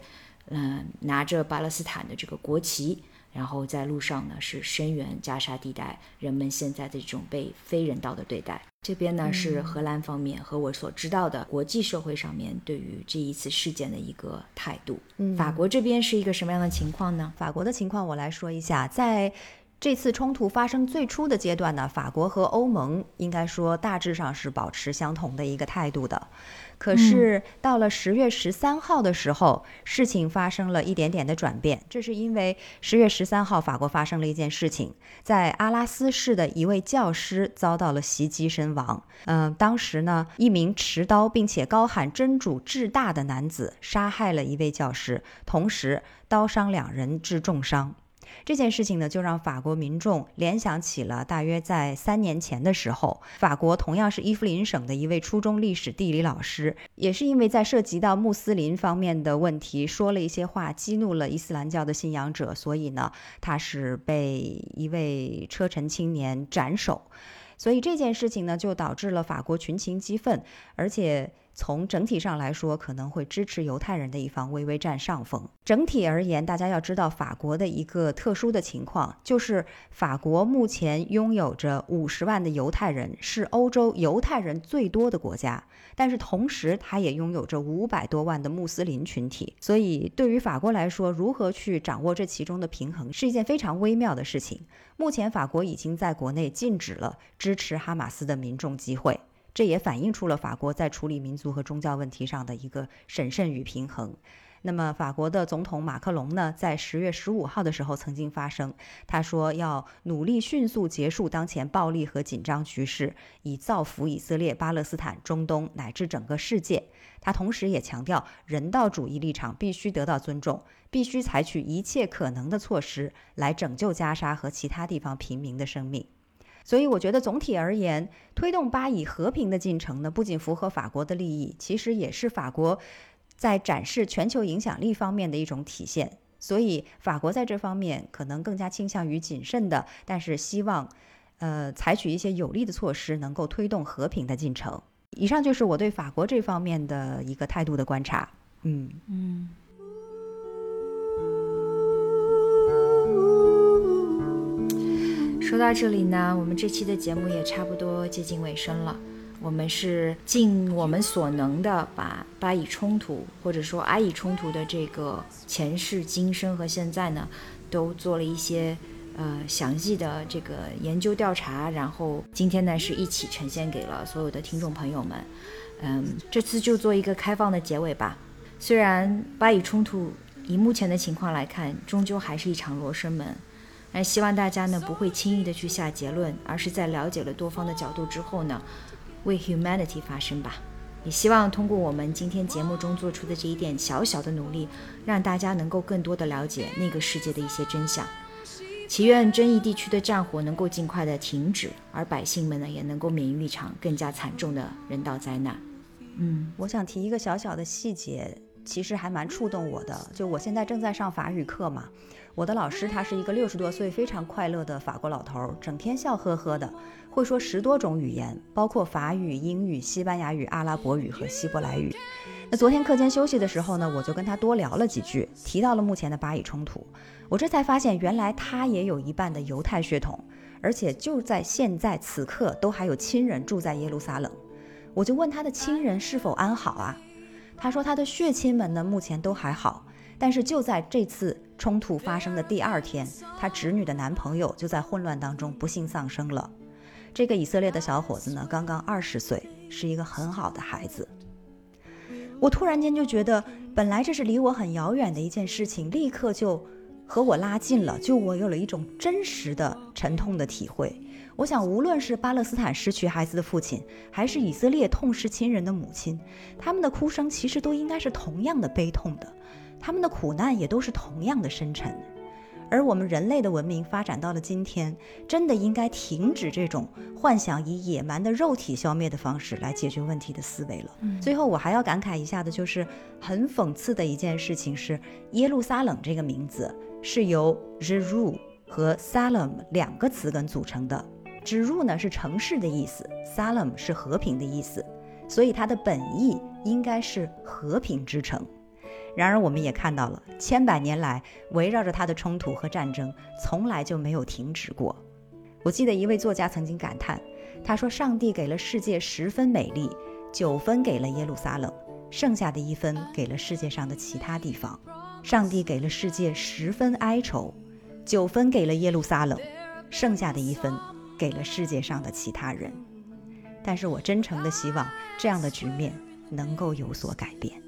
嗯，拿着巴勒斯坦的这个国旗。然后在路上呢，是声援加沙地带人们现在的这种被非人道的对待。这边呢是荷兰方面和我所知道的国际社会上面对于这一次事件的一个态度。法国这边是一个什么样的情况呢？法国的情况我来说一下，在。这次冲突发生最初的阶段呢，法国和欧盟应该说大致上是保持相同的一个态度的。可是到了十月十三号的时候，事情发生了一点点的转变。这是因为十月十三号，法国发生了一件事情，在阿拉斯市的一位教师遭到了袭击身亡。嗯，当时呢，一名持刀并且高喊“真主至大”的男子杀害了一位教师，同时刀伤两人致重伤。这件事情呢，就让法国民众联想起了大约在三年前的时候，法国同样是伊夫林省的一位初中历史地理老师，也是因为在涉及到穆斯林方面的问题，说了一些话，激怒了伊斯兰教的信仰者，所以呢，他是被一位车臣青年斩首。所以这件事情呢，就导致了法国群情激愤，而且。从整体上来说，可能会支持犹太人的一方微微占上风。整体而言，大家要知道法国的一个特殊的情况，就是法国目前拥有着五十万的犹太人，是欧洲犹太人最多的国家。但是同时，它也拥有着五百多万的穆斯林群体。所以，对于法国来说，如何去掌握这其中的平衡，是一件非常微妙的事情。目前，法国已经在国内禁止了支持哈马斯的民众集会。这也反映出了法国在处理民族和宗教问题上的一个审慎与平衡。那么，法国的总统马克龙呢，在十月十五号的时候曾经发声，他说要努力迅速结束当前暴力和紧张局势，以造福以色列、巴勒斯坦、中东乃至整个世界。他同时也强调，人道主义立场必须得到尊重，必须采取一切可能的措施来拯救加沙和其他地方平民的生命。所以，我觉得总体而言，推动巴以和平的进程呢，不仅符合法国的利益，其实也是法国在展示全球影响力方面的一种体现。所以，法国在这方面可能更加倾向于谨慎的，但是希望，呃，采取一些有力的措施，能够推动和平的进程。以上就是我对法国这方面的一个态度的观察。嗯嗯。说到这里呢，我们这期的节目也差不多接近尾声了。我们是尽我们所能的，把巴以冲突或者说阿以冲突的这个前世今生和现在呢，都做了一些呃详细的这个研究调查，然后今天呢是一起呈现给了所有的听众朋友们。嗯，这次就做一个开放的结尾吧。虽然巴以冲突以目前的情况来看，终究还是一场罗生门。那希望大家呢不会轻易的去下结论，而是在了解了多方的角度之后呢，为 humanity 发声吧。也希望通过我们今天节目中做出的这一点小小的努力，让大家能够更多的了解那个世界的一些真相。祈愿争议地区的战火能够尽快的停止，而百姓们呢也能够免于一场更加惨重的人道灾难。嗯，我想提一个小小的细节，其实还蛮触动我的。就我现在正在上法语课嘛。我的老师他是一个六十多岁非常快乐的法国老头，整天笑呵呵的，会说十多种语言，包括法语、英语、西班牙语、阿拉伯语和希伯来语。那昨天课间休息的时候呢，我就跟他多聊了几句，提到了目前的巴以冲突。我这才发现，原来他也有一半的犹太血统，而且就在现在此刻都还有亲人住在耶路撒冷。我就问他的亲人是否安好啊？他说他的血亲们呢，目前都还好。但是就在这次冲突发生的第二天，他侄女的男朋友就在混乱当中不幸丧生了。这个以色列的小伙子呢，刚刚二十岁，是一个很好的孩子。我突然间就觉得，本来这是离我很遥远的一件事情，立刻就和我拉近了，就我有了一种真实的沉痛的体会。我想，无论是巴勒斯坦失去孩子的父亲，还是以色列痛失亲人的母亲，他们的哭声其实都应该是同样的悲痛的。他们的苦难也都是同样的深沉，而我们人类的文明发展到了今天，真的应该停止这种幻想以野蛮的肉体消灭的方式来解决问题的思维了。最后，我还要感慨一下的就是，很讽刺的一件事情是，耶路撒冷这个名字是由 Jeru 和 Salem 两个词根组成的。Jeru 呢是城市的意思，Salem 是和平的意思，所以它的本意应该是和平之城。然而，我们也看到了，千百年来围绕着它的冲突和战争从来就没有停止过。我记得一位作家曾经感叹，他说：“上帝给了世界十分美丽，九分给了耶路撒冷，剩下的一分给了世界上的其他地方。上帝给了世界十分哀愁，九分给了耶路撒冷，剩下的一分给了世界上的其他人。”但是我真诚的希望，这样的局面能够有所改变。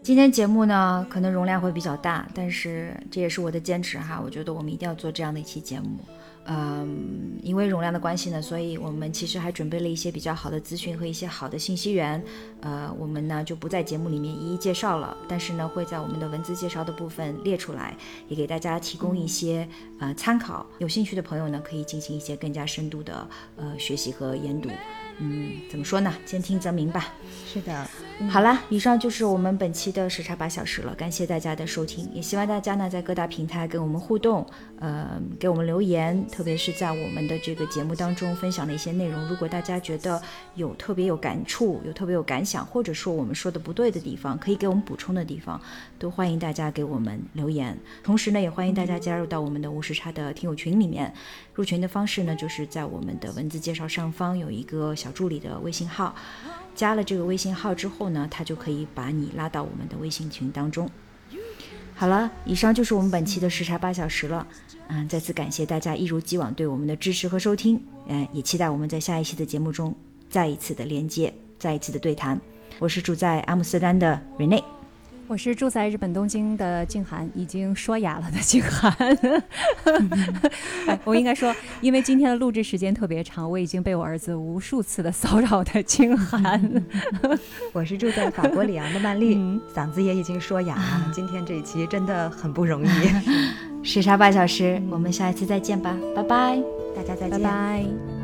今天节目呢，可能容量会比较大，但是这也是我的坚持哈。我觉得我们一定要做这样的一期节目，嗯，因为容量的关系呢，所以我们其实还准备了一些比较好的资讯和一些好的信息源，呃，我们呢就不在节目里面一一介绍了，但是呢会在我们的文字介绍的部分列出来，也给大家提供一些呃参考。有兴趣的朋友呢，可以进行一些更加深度的呃学习和研读。嗯，怎么说呢？兼听则明吧。是的，好了，以上就是我们本期的时差八小时了。感谢大家的收听，也希望大家呢在各大平台跟我们互动，呃，给我们留言，特别是在我们的这个节目当中分享的一些内容。如果大家觉得有特别有感触、有特别有感想，或者说我们说的不对的地方，可以给我们补充的地方，都欢迎大家给我们留言。同时呢，也欢迎大家加入到我们的无时差的听友群里面。入群的方式呢，就是在我们的文字介绍上方有一个小助理的微信号，加了这个微信号之后呢，他就可以把你拉到我们的微信群当中。好了，以上就是我们本期的时差八小时了。嗯，再次感谢大家一如既往对我们的支持和收听。嗯，也期待我们在下一期的节目中再一次的连接，再一次的对谈。我是住在阿姆斯特丹的 Rene。我是住在日本东京的静涵，已经说哑了的静涵。我应该说，因为今天的录制时间特别长，我已经被我儿子无数次的骚扰的静涵。我是住在法国里昂的曼丽，嗓子也已经说哑了。今天这一期真的很不容易。时差八小时，我们下一次再见吧，拜拜，大家再见，拜拜。